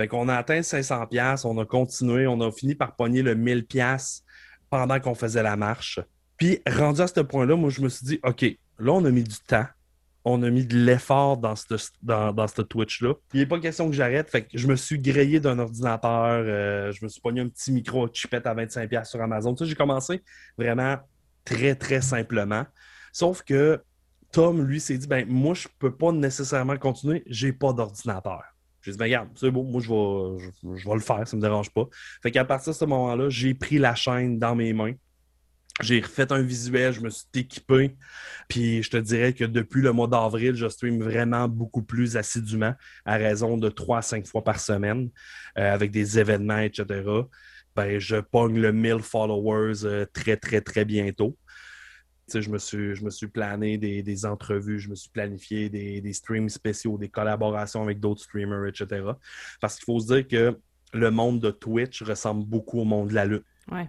Fait qu'on a atteint 500$, on a continué, on a fini par pogner le 1000$ pendant qu'on faisait la marche. Puis, rendu à ce point-là, moi, je me suis dit, OK, là, on a mis du temps. On a mis de l'effort dans ce dans, dans Twitch-là. Il n'est pas question que j'arrête. Fait que je me suis grillé d'un ordinateur. Euh, je me suis pogné un petit micro chipette à 25$ sur Amazon. J'ai commencé vraiment très, très simplement. Sauf que Tom, lui, s'est dit, ben moi, je peux pas nécessairement continuer. J'ai pas d'ordinateur. J'ai dit, ben regarde, c'est bon, moi, je vais, je vais le faire, ça ne me dérange pas. Fait qu'à partir de ce moment-là, j'ai pris la chaîne dans mes mains. J'ai refait un visuel, je me suis équipé. Puis je te dirais que depuis le mois d'avril, je stream vraiment beaucoup plus assidûment, à raison de 3 à 5 fois par semaine, euh, avec des événements, etc. Ben, je pogne le 1000 followers euh, très, très, très bientôt. Je me, suis, je me suis plané des, entrevues, je me suis planifié des, streams spéciaux, des collaborations avec d'autres streamers, etc. Parce qu'il faut se dire que le monde de Twitch ressemble beaucoup au monde de la lutte. Ouais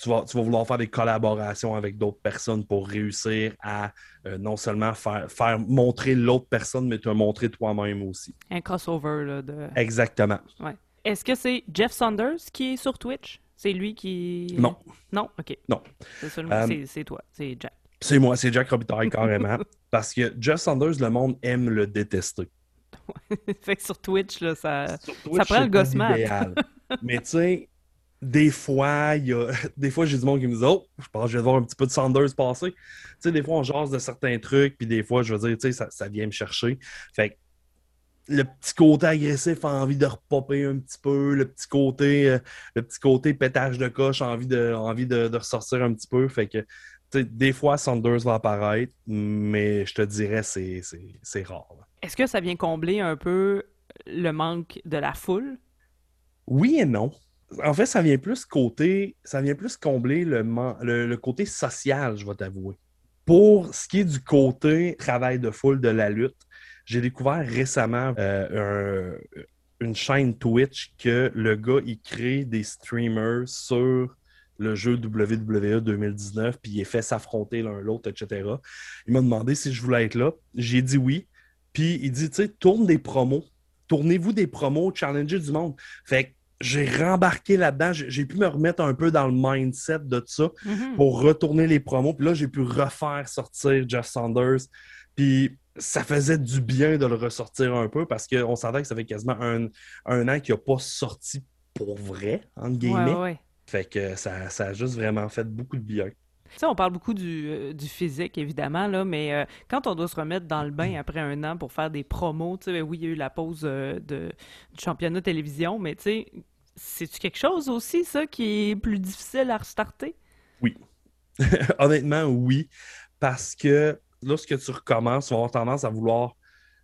tu vas, vouloir faire des collaborations avec d'autres personnes pour réussir à euh, non seulement faire, faire montrer l'autre personne, mais te montrer toi-même aussi. Un crossover là, de. Exactement. Ouais. Est-ce que c'est Jeff Saunders qui est sur Twitch? C'est lui qui. Non. Non? OK. Non. C'est, c'est toi, c'est Jack. C'est moi, c'est Jack Robitaille carrément. parce que Jeff Saunders, le monde aime le détester. fait que sur Twitch, là, ça, ça prend le gosse Mais tu sais, des fois, il y a des fois j'ai du monde qui me dit Oh, je pense que je vais voir un petit peu de Sanders passer. Tu sais, des fois, on jase de certains trucs, puis des fois, je veux dire, tu sais, ça, ça, vient me chercher. Fait que le petit côté agressif a envie de repopper un petit peu, le petit côté, euh, le petit côté pétage de coche a envie de, envie de, ressortir un petit peu. Fait que des fois, Sanders va apparaître, mais je te dirais, c'est rare. Est-ce que ça vient combler un peu le manque de la foule? Oui et non en fait, ça vient plus côté, ça vient plus combler le, le, côté social, je vais t'avouer. Pour ce qui est du côté travail de foule de la lutte, j'ai découvert récemment euh, une chaîne Twitch que le gars, il crée des streamers sur le jeu WWE 2019, puis il est fait s'affronter l'un l'autre, etc. Il m'a demandé si je voulais être là. J'ai dit oui. Puis il dit, tu sais, tourne des promos. Tournez-vous des promos, challengez du monde. Fait que j'ai rembarqué là-dedans. J'ai pu me remettre un peu dans le mindset de ça mhm. pour retourner les promos. Puis là, j'ai pu refaire sortir Jeff Saunders. Puis ça faisait du bien de le ressortir un peu parce qu'on savait que ça fait quasiment un, an qu'il n'a pas sorti pour vrai, entre guillemets. Fait que ça, a juste vraiment fait beaucoup de bien. Tu on parle beaucoup du, euh, physique, évidemment, là, mais euh, quand on doit se remettre dans le bain après un an pour faire des promos, tu sais, oui, il y a eu la pause euh, de, du championnat de télévision, mais tu sais, c'est-tu quelque chose aussi, ça, qui est plus difficile à restarter? Oui. Honnêtement, oui. Parce que lorsque tu recommences, tu vas avoir tendance à vouloir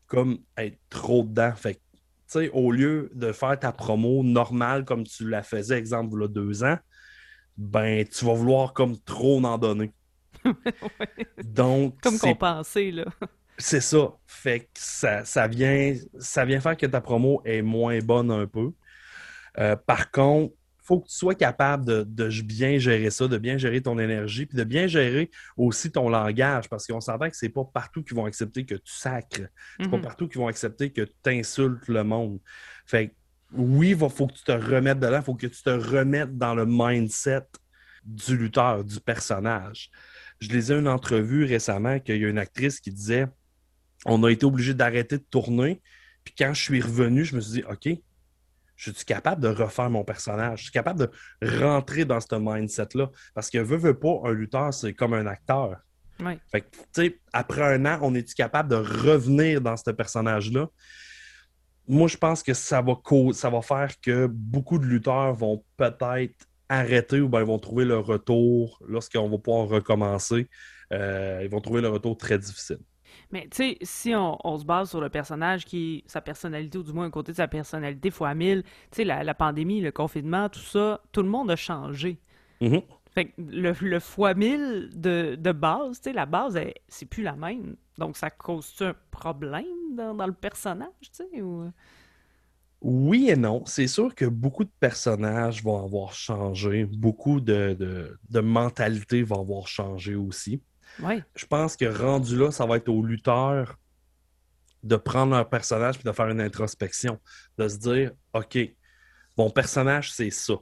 comme être trop dedans. Fait tu sais, au lieu de faire ta promo normale comme tu la faisais, exemple, il y a deux ans, ben, tu vas vouloir comme trop en donner. Donc. Comme compenser, là. C'est ça. Fait que ça, ça, vient, ça vient faire que ta promo est moins bonne un peu. Euh, par contre, faut que tu sois capable de, bien gérer ça, de bien gérer ton énergie, puis de bien gérer aussi ton langage, parce qu'on s'entend que c'est pas partout qu'ils vont accepter que tu sacres. C'est pas mhm. partout qu'ils vont accepter que tu insultes le monde. Fait oui, il faut que tu te remettes dedans, il faut que tu te remettes dans le mindset du lutteur, du personnage. Je lisais une entrevue récemment qu'il y a une actrice qui disait on a été obligé d'arrêter de tourner. Puis quand je suis revenu, je me suis dit OK, je suis capable de refaire mon personnage. Je suis capable de rentrer dans ce mindset-là. Parce que veut, veut pas, un lutteur, c'est comme un acteur. Fait que, tu sais, après un an, on est-tu capable de revenir dans ce personnage-là? Moi, je pense que ça va, ça va faire que beaucoup de lutteurs vont peut-être arrêter ou bien ils vont trouver le retour lorsqu'on va pouvoir recommencer. Euh, ils vont trouver le retour très difficile. Mais tu sais, si on, se base sur le personnage qui sa personnalité, ou du moins un côté de sa personnalité fois mille, tu sais, la, pandémie, le confinement, tout ça, tout le monde a changé. Mm-hmm. Fait que le, le fois mille de, de base, tu sais, la base, c'est plus la même. Donc ça cause un problème dans, le personnage, tu sais, ou... Oui et non. C'est sûr que beaucoup de personnages vont avoir changé, beaucoup de, de, de mentalités vont avoir changé aussi. Je pense que rendu là, ça va être au lutteur de prendre un personnage et de faire une introspection, de se dire OK, mon personnage, c'est ça.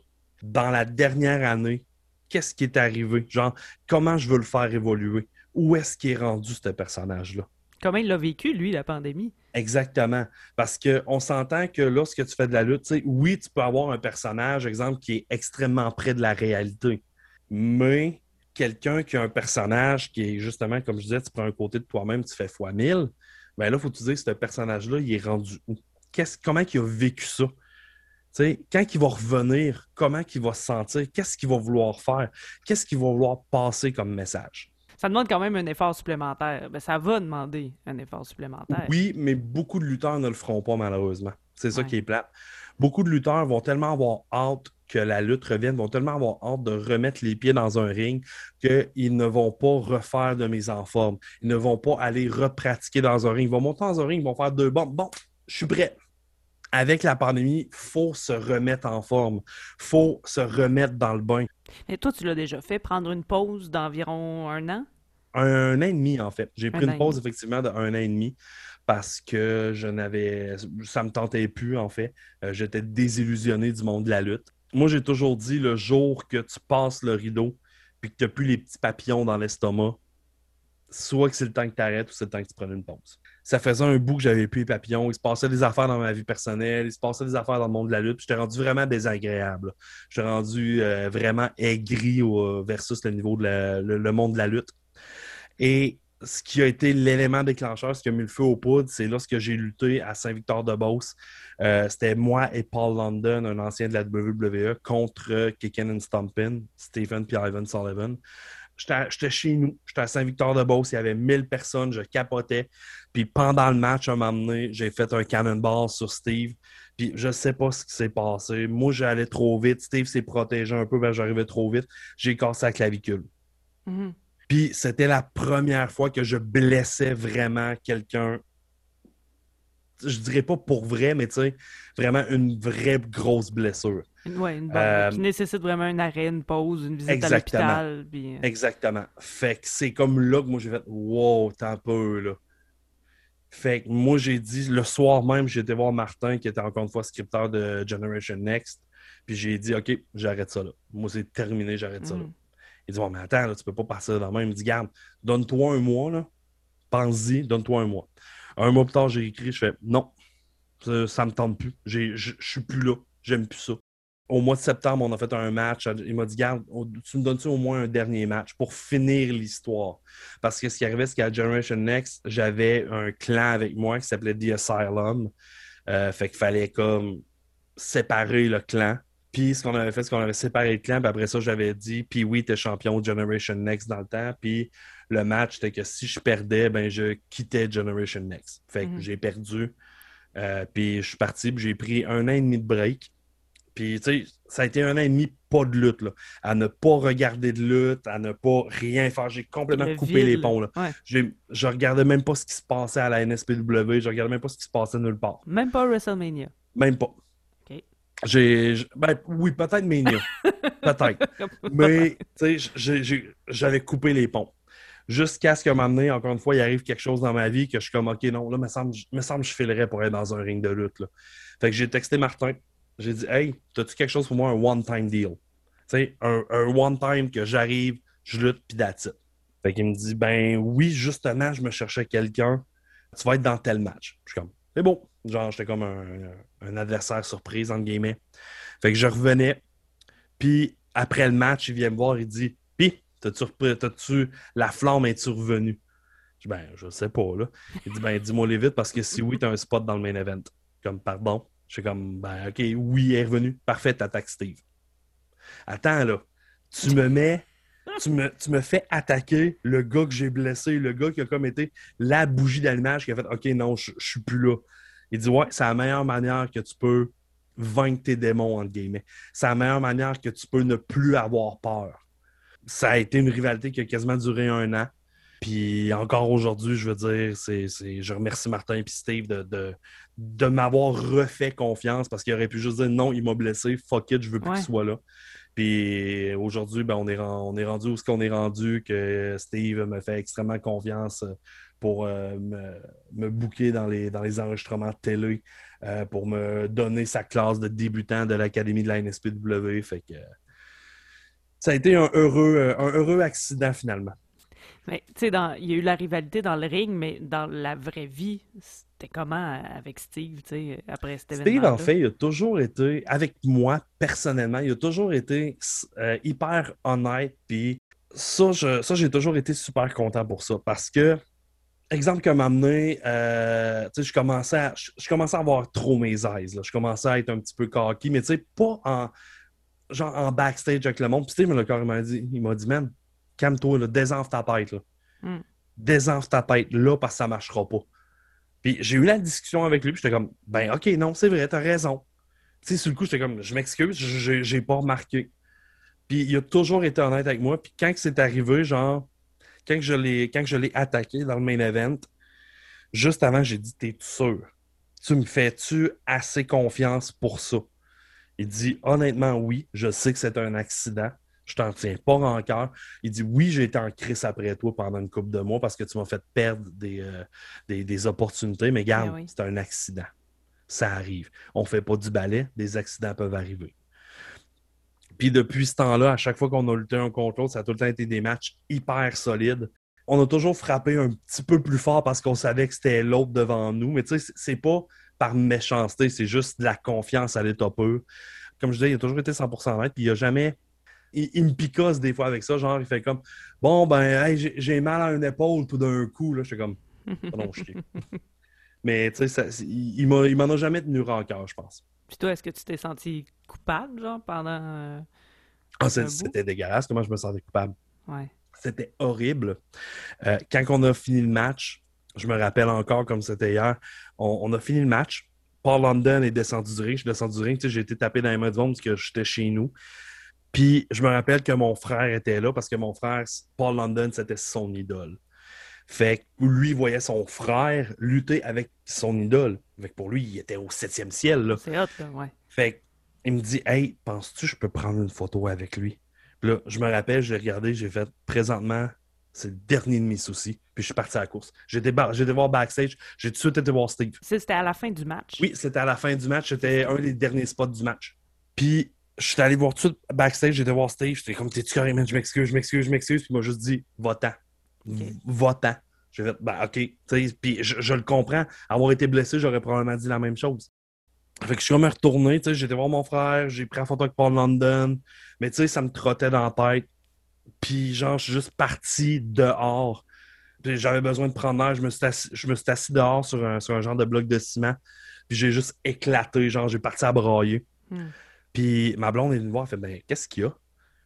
Dans la dernière année, qu'est-ce qui est arrivé? Genre, comment je veux le faire évoluer? Où est-ce qu'il est rendu, ce personnage-là? Comment il l'a vécu, lui, la pandémie? Exactement. Parce qu'on s'entend que lorsque tu fais de la lutte, oui, tu peux avoir un personnage, exemple, qui est extrêmement près de la réalité. Mais quelqu'un qui a un personnage qui est justement, comme je disais, tu prends un côté de toi-même, tu fais fois mille, bien là, il faut te dire, ce personnage-là, il est rendu où? comment il a vécu ça? quand il va revenir, comment il va se sentir? Qu'est-ce qu'il va vouloir faire? Qu'est-ce qu'il va vouloir passer comme message? Ça demande quand même un effort supplémentaire. Ben, ça va demander un effort supplémentaire. Oui, mais beaucoup de lutteurs ne le feront pas, malheureusement. C'est ça qui est plate. Beaucoup de lutteurs vont tellement avoir hâte que la lutte revienne, vont tellement avoir hâte de remettre les pieds dans un ring qu'ils ne vont pas refaire de mise en forme. Ils ne vont pas aller repratiquer dans un ring. Ils vont monter dans un ring, ils vont faire deux bombes. Bon, je suis prêt. Avec la pandémie, il faut se remettre en forme. Il faut se remettre dans le bain. Et toi, tu l'as déjà fait, prendre une pause d'environ un an? Un, an et demi, en fait. J'ai pris une pause, effectivement, d'un an et demi parce que je n'avais. Ça me tentait plus, en fait. Euh, j'étais désillusionné du monde de la lutte moi, j'ai toujours dit le jour que tu passes le rideau puis que tu n'as plus les petits papillons dans l'estomac, soit que c'est le temps que tu arrêtes ou c'est le temps que tu prennes une pause. Ça faisait un bout que j'avais plus les papillons. Il se passait des affaires dans ma vie personnelle, il se passait des affaires dans le monde de la lutte. J'étais rendu vraiment désagréable. J'étais rendu euh, vraiment aigri versus le niveau de le, monde de la lutte. Et ce qui a été l'élément déclencheur, ce qui a mis le feu aux poudres, c'est lorsque j'ai lutté à Saint-Victor-de-Beauce. Euh, c'était moi et Paul London, un ancien de la WWE, contre Kickin and Stompin, Stephen et Ivan Sullivan. J'étais chez nous, j'étais à Saint-Victor-de-Beauce, il y avait 1000 personnes, je capotais. Puis pendant le match, un moment donné, j'ai fait un cannonball sur Steve. Puis je sais pas ce qui s'est passé. Moi, j'allais trop vite. Steve s'est protégé un peu, j'arrivais trop vite. J'ai cassé la clavicule. Mm-hmm. Puis c'était la première fois que je blessais vraiment quelqu'un. Je dirais pas pour vrai, mais tu sais, vraiment une vraie grosse blessure. Oui, une bonne, euh, qui nécessite vraiment un arrêt, une pause, une visite à l'hôpital. Euh, exactement. Fait que c'est comme là que moi j'ai fait Wow, t'as peu là. Fait que moi j'ai dit le soir même, j'ai été voir Martin, qui était encore une fois scripteur de Generation Next. Puis j'ai dit OK, j'arrête ça là. Moi c'est terminé, j'arrête ça là. Il dit, bon, mais attends, là, tu peux pas passer dans le même. Il me dit, garde, donne-toi un mois, là. Pense-y, donne-toi un mois. Un mois plus tard, j'ai écrit, je fais, non, ça, ne me tente plus. Je suis plus là. J'aime plus ça. Au mois de septembre, on a fait un match. Il m'a dit, garde, tu me donnes-tu au moins un dernier match pour finir l'histoire? Parce que ce qui arrivait, c'est qu'à Generation Next, j'avais un clan avec moi qui s'appelait The Asylum. Euh, fait qu'il fallait comme séparer le clan. Puis ce qu'on avait fait, c'est qu'on avait séparé le clan. Puis après ça, j'avais dit, puis oui, t'es champion de Generation Next dans le temps. Puis le match, c'était que si je perdais, ben je quittais Generation Next. Fait que mhm. j'ai perdu. Euh, puis je suis parti, puis j'ai pris un an et demi de break. Puis, tu sais, ça a été un an et demi pas de lutte, là. À ne pas regarder de lutte, à ne pas rien faire. J'ai complètement coupé les ponts, là. Je regardais même pas ce qui se passait à la NSPW. Je regardais même pas ce qui se passait nulle part. Même pas WrestleMania. Même pas. J'ai. Ben, oui, peut-être Mania. peut-être. Mais, tu sais, j'avais coupé les ponts. Jusqu'à ce qu'à un moment donné, encore une fois, il arrive quelque chose dans ma vie que je suis comme, OK, non, là, me semble, me semble que je filerais pour être dans un ring de lutte. Là. Fait que j'ai texté Martin. J'ai dit, Hey, as-tu quelque chose pour moi, un one-time deal? sais, un, un one-time que j'arrive, je lutte, puis that's it. Fait qu'il me dit, ben oui, justement, je me cherchais quelqu'un, tu vas être dans tel match. Je suis comme, c'est bon. Genre, j'étais comme un, adversaire surprise, entre guillemets. Fait que je revenais, puis après le match, il vient me voir, il dit, puis, t'as-tu, la flamme est-tu revenue? Je dis, ben, je sais pas, là. Il dit, ben, dis-moi les vite, parce que si oui, t'as un spot dans le main event. Comme, pardon. Je suis comme, ben, ok, oui, est revenu. Parfait, t'attaques Steve. Attends, là. Tu me mets tu me, tu me fais attaquer le gars que j'ai blessé, le gars qui a comme été la bougie d'allumage qui a fait OK, non, je, suis plus là. Il dit Ouais, c'est la meilleure manière que tu peux vaincre tes démons, entre guillemets. C'est la meilleure manière que tu peux ne plus avoir peur. Ça a été une rivalité qui a quasiment duré un an. Puis encore aujourd'hui, je veux dire, c'est, je remercie Martin et Steve de, de, m'avoir refait confiance parce qu'il aurait pu juste dire non, il m'a blessé, fuck it, je veux plus qu'il soit là. Puis aujourd'hui, ben, on, est, on est rendu où ce qu'on est rendu, que Steve me fait extrêmement confiance euh, pour euh, me, me booker dans les, dans les enregistrements de télé, euh, pour me donner sa classe de débutant de l'Académie de la NSPW. Fait que ça a été un heureux, un heureux accident finalement. Mais tu sais, il y a eu la rivalité dans le ring, mais dans la vraie vie, c'était comment avec Steve, tu sais, après cet? Steve, en fait, il a toujours été, avec moi personnellement, il a toujours été euh, hyper honnête. Puis ça, ça, j'ai toujours été super content pour ça. Parce que, exemple que m'a amené, euh, tu sais, je commençais, à, je, commençais à avoir trop mes. Là. Je commençais à être un petit peu cocky, mais tu sais, pas en, genre en backstage avec le monde. Puis Steve me l'a carrément dit. Il m'a dit, man, calme-toi, désenfle ta tête. Là. Mm. Désenfle ta tête là parce que ça marchera pas. Puis j'ai eu la discussion avec lui, puis j'étais comme, ben ok, non, c'est vrai, t'as raison. Tu sais, sur le coup, j'étais comme, je m'excuse, j'ai pas remarqué. Puis il a toujours été honnête avec moi. Puis quand c'est arrivé, genre, quand je l'ai attaqué dans le main event, juste avant, j'ai dit, t'es sûr? Tu me fais-tu assez confiance pour ça? Il dit, honnêtement, oui, je sais que c'est un accident je t'en tiens pas encore. Il dit oui, j'ai été en crise après toi pendant une couple de mois parce que tu m'as fait perdre des, euh, des, opportunités, mais garde, ben c'est un accident. Ça arrive. On fait pas du balai, des accidents peuvent arriver. Puis depuis ce temps-là, à chaque fois qu'on a lutté un contre l'autre, ça a tout le temps été des matchs hyper solides. On a toujours frappé un petit peu plus fort parce qu'on savait que c'était l'autre devant nous, mais tu sais, c'est pas par méchanceté, c'est juste de la confiance à l'état peu. Comme je disais, il a toujours été 100% honnête, puis il a jamais il, me picosse des fois avec ça. Genre, il fait comme Bon, ben, j'ai mal à une épaule tout d'un coup. Là, je suis comme non, Mais tu sais, il, il m'en a jamais tenu rancœur, je pense. Puis toi, est-ce que tu t'es senti coupable, genre, pendant. Euh, ah, c'était dégueulasse, comment je me sentais coupable. Ouais. C'était horrible. Euh, quand on a fini le match, je me rappelle encore comme c'était hier, on, a fini le match. Paul London est descendu du ring. Je suis descendu du ring. J'ai été tapé dans les mains de monde parce que j'étais chez nous. Puis je me rappelle que mon frère était là parce que mon frère, Paul London, c'était son idole. Fait que lui voyait son frère lutter avec son idole. Fait que pour lui, il était au septième ciel. C'est hot, ouais. Fait il me dit Hey, penses-tu que je peux prendre une photo avec lui? Puis là, je me rappelle, j'ai regardé, j'ai fait présentement, c'est le dernier de mes soucis. Puis je suis parti à la course. J'étais voir backstage, j'ai tout de suite été voir Steve. C'était à la fin du match. Oui, c'était à la fin du match. C'était un des derniers spots du match. Puis je suis allé voir tout de suite backstage, j'étais voir Steve, j'étais comme, t'es-tu carrément, je m'excuse, je m'excuse, je m'excuse, puis il m'a juste dit, va-t'en. Va-t'en. J'ai fait, ben, OK. Puis je, je, le comprends. Avoir été blessé, j'aurais probablement dit la même chose. Fait que je suis comme retourné, tu sais, j'étais voir mon frère, j'ai pris la photo avec Paul London, mais tu sais, ça me trottait dans la tête. Puis genre, je suis juste parti dehors. J'avais besoin de prendre l'air, je me suis assis, je me suis assis dehors sur un, sur un genre de bloc de ciment. Puis j'ai juste éclaté, genre, j'ai parti à brailler. Hmm. Puis ma blonde est venue voir, elle fait ben, qu'est-ce qu'il y a?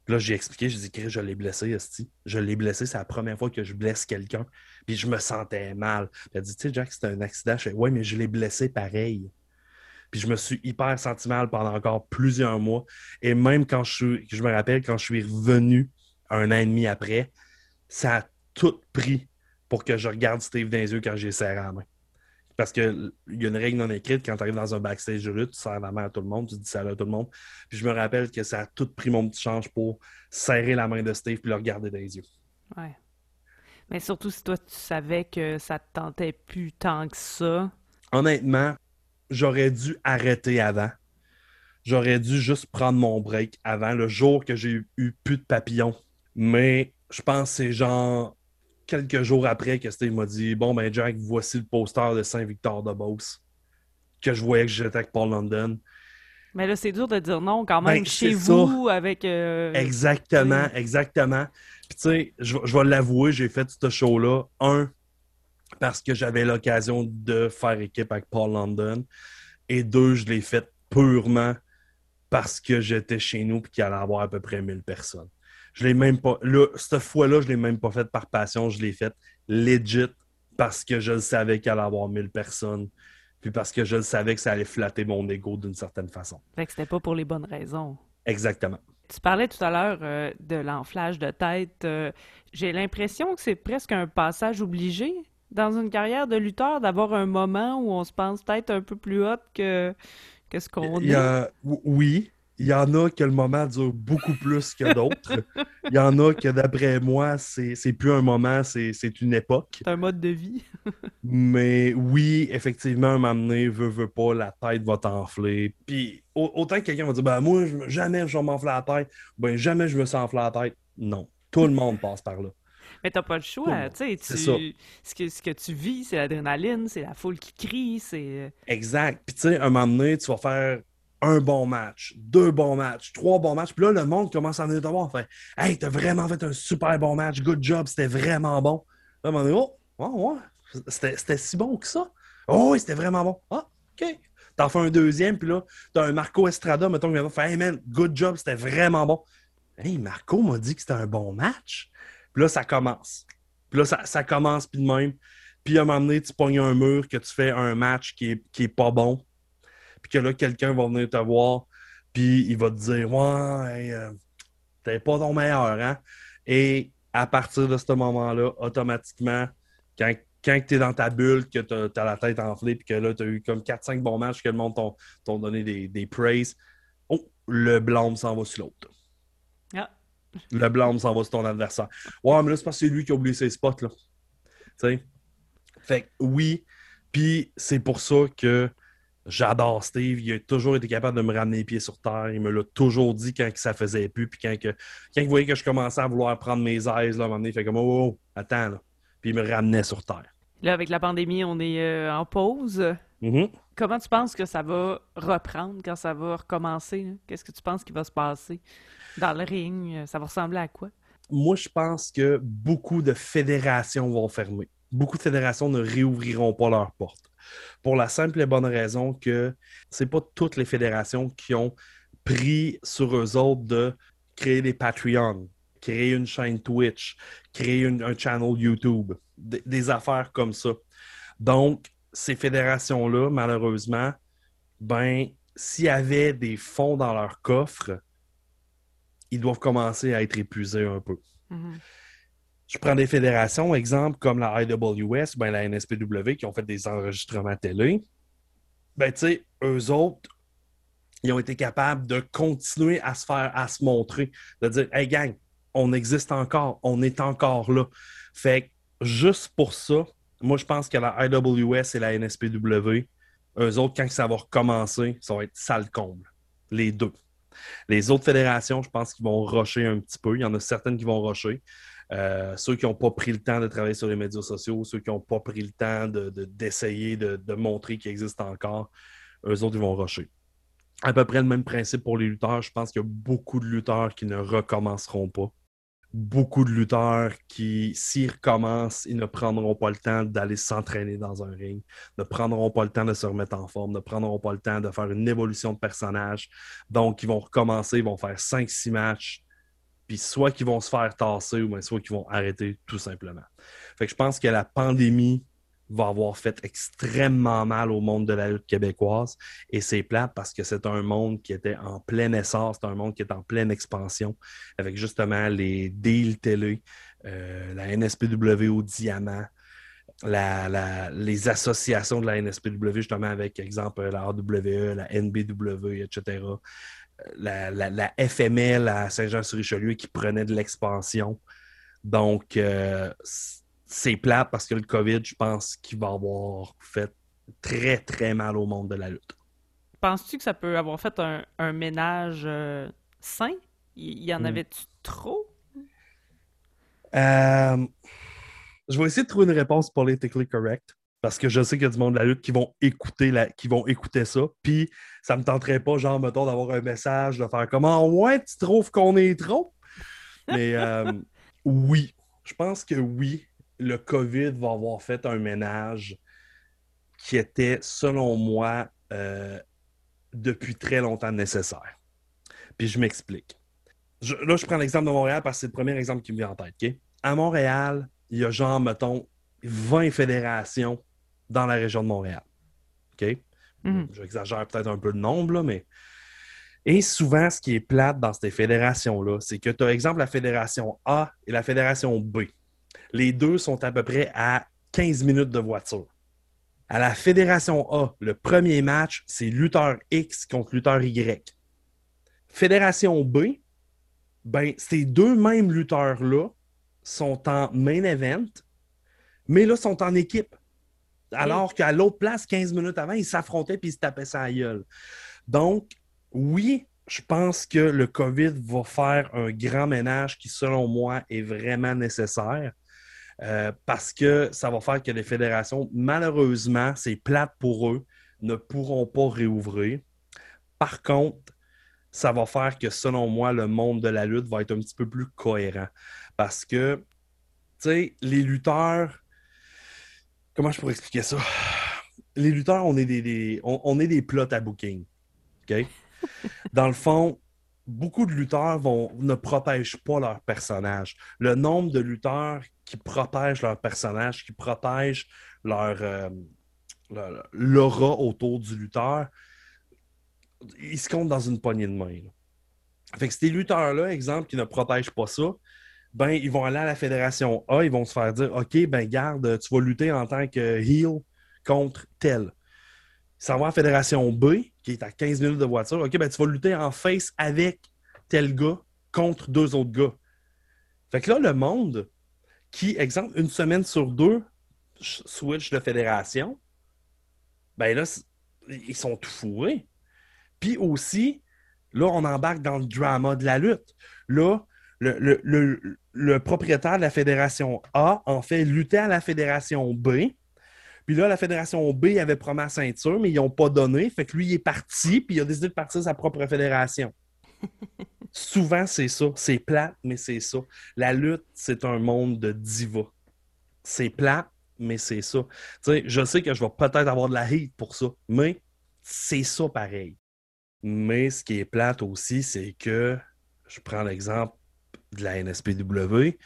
Puis là, j'ai expliqué, j'ai dit, je l'ai blessé, Esti. Je l'ai blessé, c'est la première fois que je blesse quelqu'un. Puis je me sentais mal. Puis elle dit, tu sais, Jack, c'était un accident. Je fais, ouais, mais je l'ai blessé pareil. Puis je me suis hyper senti mal pendant encore plusieurs mois. Et même quand je je me rappelle, quand je suis revenu un an et demi après, ça a tout pris pour que je regarde Steve dans les yeux quand j'ai serré la main. Parce qu'il y a une règle non écrite, quand tu arrives dans un backstage de lutte, tu sers la main à tout le monde, tu dis salut à tout le monde. Puis je me rappelle que ça a tout pris mon petit change pour serrer la main de Steve puis le regarder dans les yeux. Ouais. Mais surtout si toi, tu savais que ça te tentait plus tant que ça. Honnêtement, j'aurais dû arrêter avant. J'aurais dû juste prendre mon break avant, le jour que j'ai eu plus de papillons. Mais je pense que c'est genre quelques jours après que Steve m'a dit Bon, ben, Jack, voici le poster de Saint-Victor de Beauce. Que je voyais que j'étais avec Paul London. Mais là, c'est dur de dire non quand même ben, chez vous avec. Euh, exactement, exactement. Puis, tu sais, je, je vais l'avouer, j'ai fait ce show-là. Un, parce que j'avais l'occasion de faire équipe avec Paul London. Et deux, je l'ai fait purement parce que j'étais chez nous et qu'il allait avoir à peu près 1000 personnes. Je l'ai même pas. Là, cette fois-là, je l'ai même pas fait par passion, je l'ai fait legit parce que je savais qu'il allait avoir 1000 personnes. Puis parce que je savais que ça allait flatter mon ego d'une certaine façon. Fait que c'était pas pour les bonnes raisons. Exactement. Tu parlais tout à l'heure euh, de l'enflage de tête. Euh, j'ai l'impression que c'est presque un passage obligé dans une carrière de lutteur d'avoir un moment où on se pense peut-être un peu plus haut que, que ce qu'on est. Oui, il y en a que le moment dure beaucoup plus que d'autres. Il y en a que, d'après moi, c'est plus un moment, c'est une époque. C'est un mode de vie. Mais oui, effectivement, un moment donné, veut, veut pas, la tête va t'enfler. Puis autant que quelqu'un va dire, ben moi, jamais je vais m'enfler la tête, ben jamais je me sens enfler la tête. Non, tout le monde passe par là. Mais t'as pas le choix, tu sais. Ce que, ce que tu vis, c'est l'adrénaline, c'est la foule qui crie, c'est... Euh, exact. Puis tu sais, un moment donné, tu vas faire un bon match, deux bons matchs, trois bons matchs. Puis là, le monde commence à en avoir. Fait Hey, t'as vraiment fait un super bon match, good job, c'était vraiment bon. Là, moment donné, oh, ouais, ouais, c'était si bon que ça. Oh, oui, c'était vraiment bon. Ah, OK. T'en fais un deuxième, puis là, t'as un Marco Estrada, mettons, qui vient faire Hey man, good job, c'était vraiment bon. Hey, Marco m'a dit que c'était un bon match. Puis là, ça commence. Puis là, ça, ça commence, puis de même. Puis à un moment donné, tu pognes un mur, que tu fais un match qui est, qui est pas bon puis que là, quelqu'un va venir te voir, puis il va te dire Ouais, euh, t'es pas ton meilleur, hein? Et à partir de ce moment-là, automatiquement, quand, quand tu es dans ta bulle, que tu as, la tête enflée, puis que là, tu as eu comme 4-5 bons matchs, que le monde t'ont donné des, des praises, oh, le blâme s'en va sur l'autre. Ah. Le blâme s'en va sur ton adversaire. Ouais, mais là, c'est parce que c'est lui qui a oublié ses spots, là. Tu sais? Fait que oui, puis c'est pour ça que J'adore Steve. Il a toujours été capable de me ramener les pieds sur terre. Il me l'a toujours dit quand ça faisait plus. Puis quand, que, quand il voyait que je commençais à vouloir prendre mes aises, là, à un moment donné, il fait comme oh, oh, oh attends. Là. Puis il me ramenait sur terre. Là, avec la pandémie, on est euh, en pause. Mm-hmm. Comment tu penses que ça va reprendre quand ça va recommencer? Qu'est-ce que tu penses qui va se passer dans le ring? Ça va ressembler à quoi? Moi, je pense que beaucoup de fédérations vont fermer. Beaucoup de fédérations ne réouvriront pas leurs portes. Pour la simple et bonne raison que ce n'est pas toutes les fédérations qui ont pris sur eux autres de créer des Patreons, créer une chaîne Twitch, créer un channel YouTube, des, affaires comme ça. Donc, ces fédérations-là, malheureusement, ben, s'il y avait des fonds dans leur coffre, ils doivent commencer à être épuisés un peu. Mm-hmm. Je prends des fédérations, exemple comme la IWS, ben la NSPW, qui ont fait des enregistrements télé. Ben, tu sais, eux autres, ils ont été capables de continuer à se faire, à se montrer, de dire, hey gang, on existe encore, on est encore là. Fait que juste pour ça, moi, je pense que la IWS et la NSPW, eux autres, quand ça va recommencer, ça va être sale comble. Les deux. Les autres fédérations, je pense qu'ils vont rusher un petit peu. Il y en a certaines qui vont rusher. Euh, ceux qui n'ont pas pris le temps de travailler sur les médias sociaux, ceux qui n'ont pas pris le temps d'essayer de, de, montrer qu'ils existent encore, eux autres, ils vont rusher. À peu près le même principe pour les lutteurs. Je pense qu'il y a beaucoup de lutteurs qui ne recommenceront pas. Beaucoup de lutteurs qui, s'ils recommencent, ils ne prendront pas le temps d'aller s'entraîner dans un ring, ne prendront pas le temps de se remettre en forme, ne prendront pas le temps de faire une évolution de personnage. Donc, ils vont recommencer, ils vont faire 5-6 matchs, puis soit qu'ils vont se faire tasser ou soit qu'ils vont arrêter tout simplement. Fait que je pense que la pandémie va avoir fait extrêmement mal au monde de la lutte québécoise et c'est plate parce que c'est un monde qui était en plein essor, c'est un monde qui est en pleine expansion avec justement les deals télé, euh, la NSPW au diamant, les associations de la NSPW, justement, avec, exemple, la AWE, la NBW, etc la, FML à Saint-Jean-sur-Richelieu qui prenait de l'expansion. Donc, euh, c'est plat parce que le COVID, je pense qu'il va avoir fait très, très mal au monde de la lutte. penses-tu que ça peut avoir fait un, ménage euh, sain? Il y, en hmm. avait-tu trop? Euh, je vais essayer de trouver une réponse politically correct. Parce que je sais qu'il y a du monde de la lutte qui vont écouter, la, qui vont écouter ça. Puis ça me tenterait pas, genre, mettons, d'avoir un message, de faire comment, ouais, tu trouves qu'on est trop? Mais euh, oui, je pense que oui, le COVID va avoir fait un ménage qui était, selon moi, euh, depuis très longtemps nécessaire. Puis je m'explique. là, je prends l'exemple de Montréal parce que c'est le premier exemple qui me vient en tête. À Montréal, il y a genre, mettons, 20 fédérations dans la région de Montréal. OK? Mhm. J'exagère peut-être un peu le nombre, mais. Et souvent, ce qui est plate dans ces fédérations-là, c'est que tu as, exemple, la fédération A et la fédération B. Les deux sont à peu près à 15 minutes de voiture. À la fédération A, le premier match, c'est lutteur X contre lutteur Y. Fédération B, ben, ces deux mêmes lutteurs-là sont en main event, mais là, sont en équipe. Alors qu'à l'autre place, 15 minutes avant, ils s'affrontaient puis ils se tapaient sa gueule. Donc, oui, je pense que le COVID va faire un grand ménage qui, selon moi, est vraiment nécessaire. Euh, parce que ça va faire que les fédérations, malheureusement, c'est plate pour eux, ne pourront pas réouvrir. Par contre, ça va faire que, selon moi, le monde de la lutte va être un petit peu plus cohérent. Parce que, tu sais, les lutteurs, comment je pourrais expliquer ça? Les lutteurs, on est des, on, est des plots à booking. OK? Dans le fond, beaucoup de lutteurs vont, ne protègent pas leur personnage. Le nombre de lutteurs qui protègent leur personnage, qui protègent leur, euh, l'aura autour du lutteur, ils se comptent dans une poignée de main. Fait que ces lutteurs-là, exemple, qui ne protègent pas ça, ben, ils vont aller à la fédération A, ils vont se faire dire OK, ben garde, tu vas lutter en tant que heel contre tel. Ça va à la fédération B, qui est à 15 minutes de voiture. OK, ben tu vas lutter en face avec tel gars contre deux autres gars. Fait que là, le monde qui, exemple, une semaine sur deux, switch de fédération, ben là, ils sont tout fourrés. Puis aussi, là, on embarque dans le drama de la lutte. Là, le, propriétaire de la fédération A en fait lutter à la fédération B. Puis là, la fédération B avait promis la ceinture, mais ils n'ont pas donné. Fait que lui, il est parti, puis il a décidé de partir sa propre fédération. Souvent, c'est ça. C'est plate, mais c'est ça. La lutte, c'est un monde de diva. C'est plate, mais c'est ça. sais, je sais que je vais peut-être avoir de la hate pour ça, mais c'est ça pareil. Mais ce qui est plate aussi, c'est que, je prends l'exemple de la NSPW,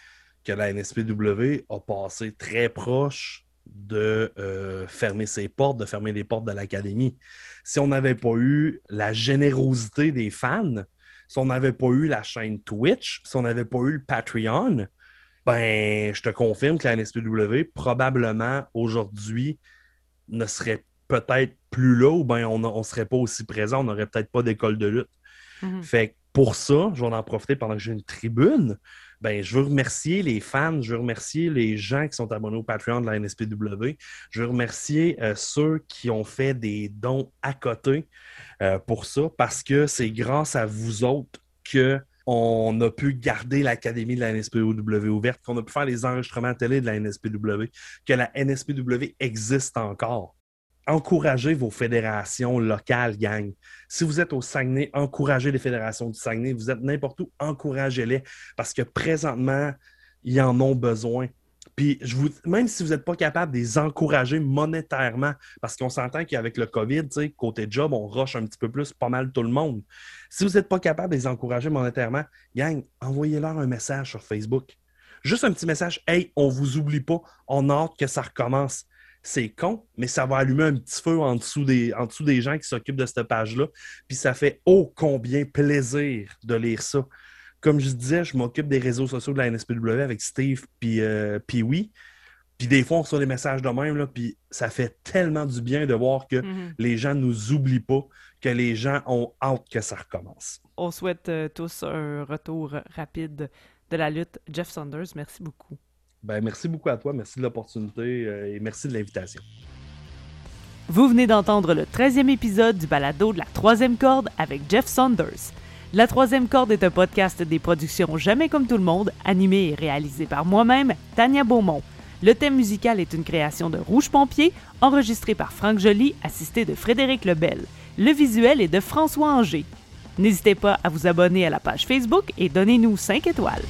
que la NSPW a passé très proche de euh, fermer ses portes, de fermer les portes de l'académie. Si on n'avait pas eu la générosité des fans, si on n'avait pas eu la chaîne Twitch, si on n'avait pas eu le Patreon, ben, je te confirme que la NSPW, probablement aujourd'hui, ne serait peut-être plus là ou ben on ne serait pas aussi présent, on n'aurait peut-être pas d'école de lutte. Mm-hmm. Fait pour ça, je vais en profiter pendant que j'ai une tribune. Ben, je veux remercier les fans, je veux remercier les gens qui sont abonnés au Patreon de la NSPW. Je veux remercier euh, ceux qui ont fait des dons à côté euh, pour ça, parce que c'est grâce à vous autres qu'on a pu garder l'Académie de la NSPW ouverte, qu'on a pu faire les enregistrements télé de la NSPW, que la NSPW existe encore encouragez vos fédérations locales, gang. Si vous êtes au Saguenay, encouragez les fédérations du Saguenay. Vous êtes n'importe où, encouragez-les parce que présentement, ils en ont besoin. Puis, je vous, même si vous n'êtes pas capable de les encourager monétairement, parce qu'on s'entend qu'avec le COVID, côté job, on rush un petit peu plus, pas mal tout le monde. Si vous n'êtes pas capable de les encourager monétairement, gang, envoyez-leur un message sur Facebook. Juste un petit message, hey, on vous oublie pas, on a hâte que ça recommence c'est con, mais ça va allumer un petit feu en dessous des, en dessous des gens qui s'occupent de cette page-là. Puis ça fait ô combien plaisir de lire ça. Comme je disais, je m'occupe des réseaux sociaux de la NSPW avec Steve puis, euh, puis oui. Puis des fois, on reçoit des messages de même, là, puis ça fait tellement du bien de voir que mm-hmm. les gens ne nous oublient pas, que les gens ont hâte que ça recommence. On souhaite euh, tous un retour rapide de la lutte. Jeff Saunders, merci beaucoup. Ben, merci beaucoup à toi, merci de l'opportunité euh, et merci de l'invitation. Vous venez d'entendre le 13e épisode du balado de la troisième corde avec Jeff Saunders. La troisième corde est un podcast des productions Jamais comme tout le monde, animé et réalisé par moi-même, Tania Beaumont. Le thème musical est une création de Rouge Pompier, enregistré par Franck Joly, assisté de Frédéric Lebel. Le visuel est de François Anger. N'hésitez pas à vous abonner à la page Facebook et donnez-nous 5 étoiles.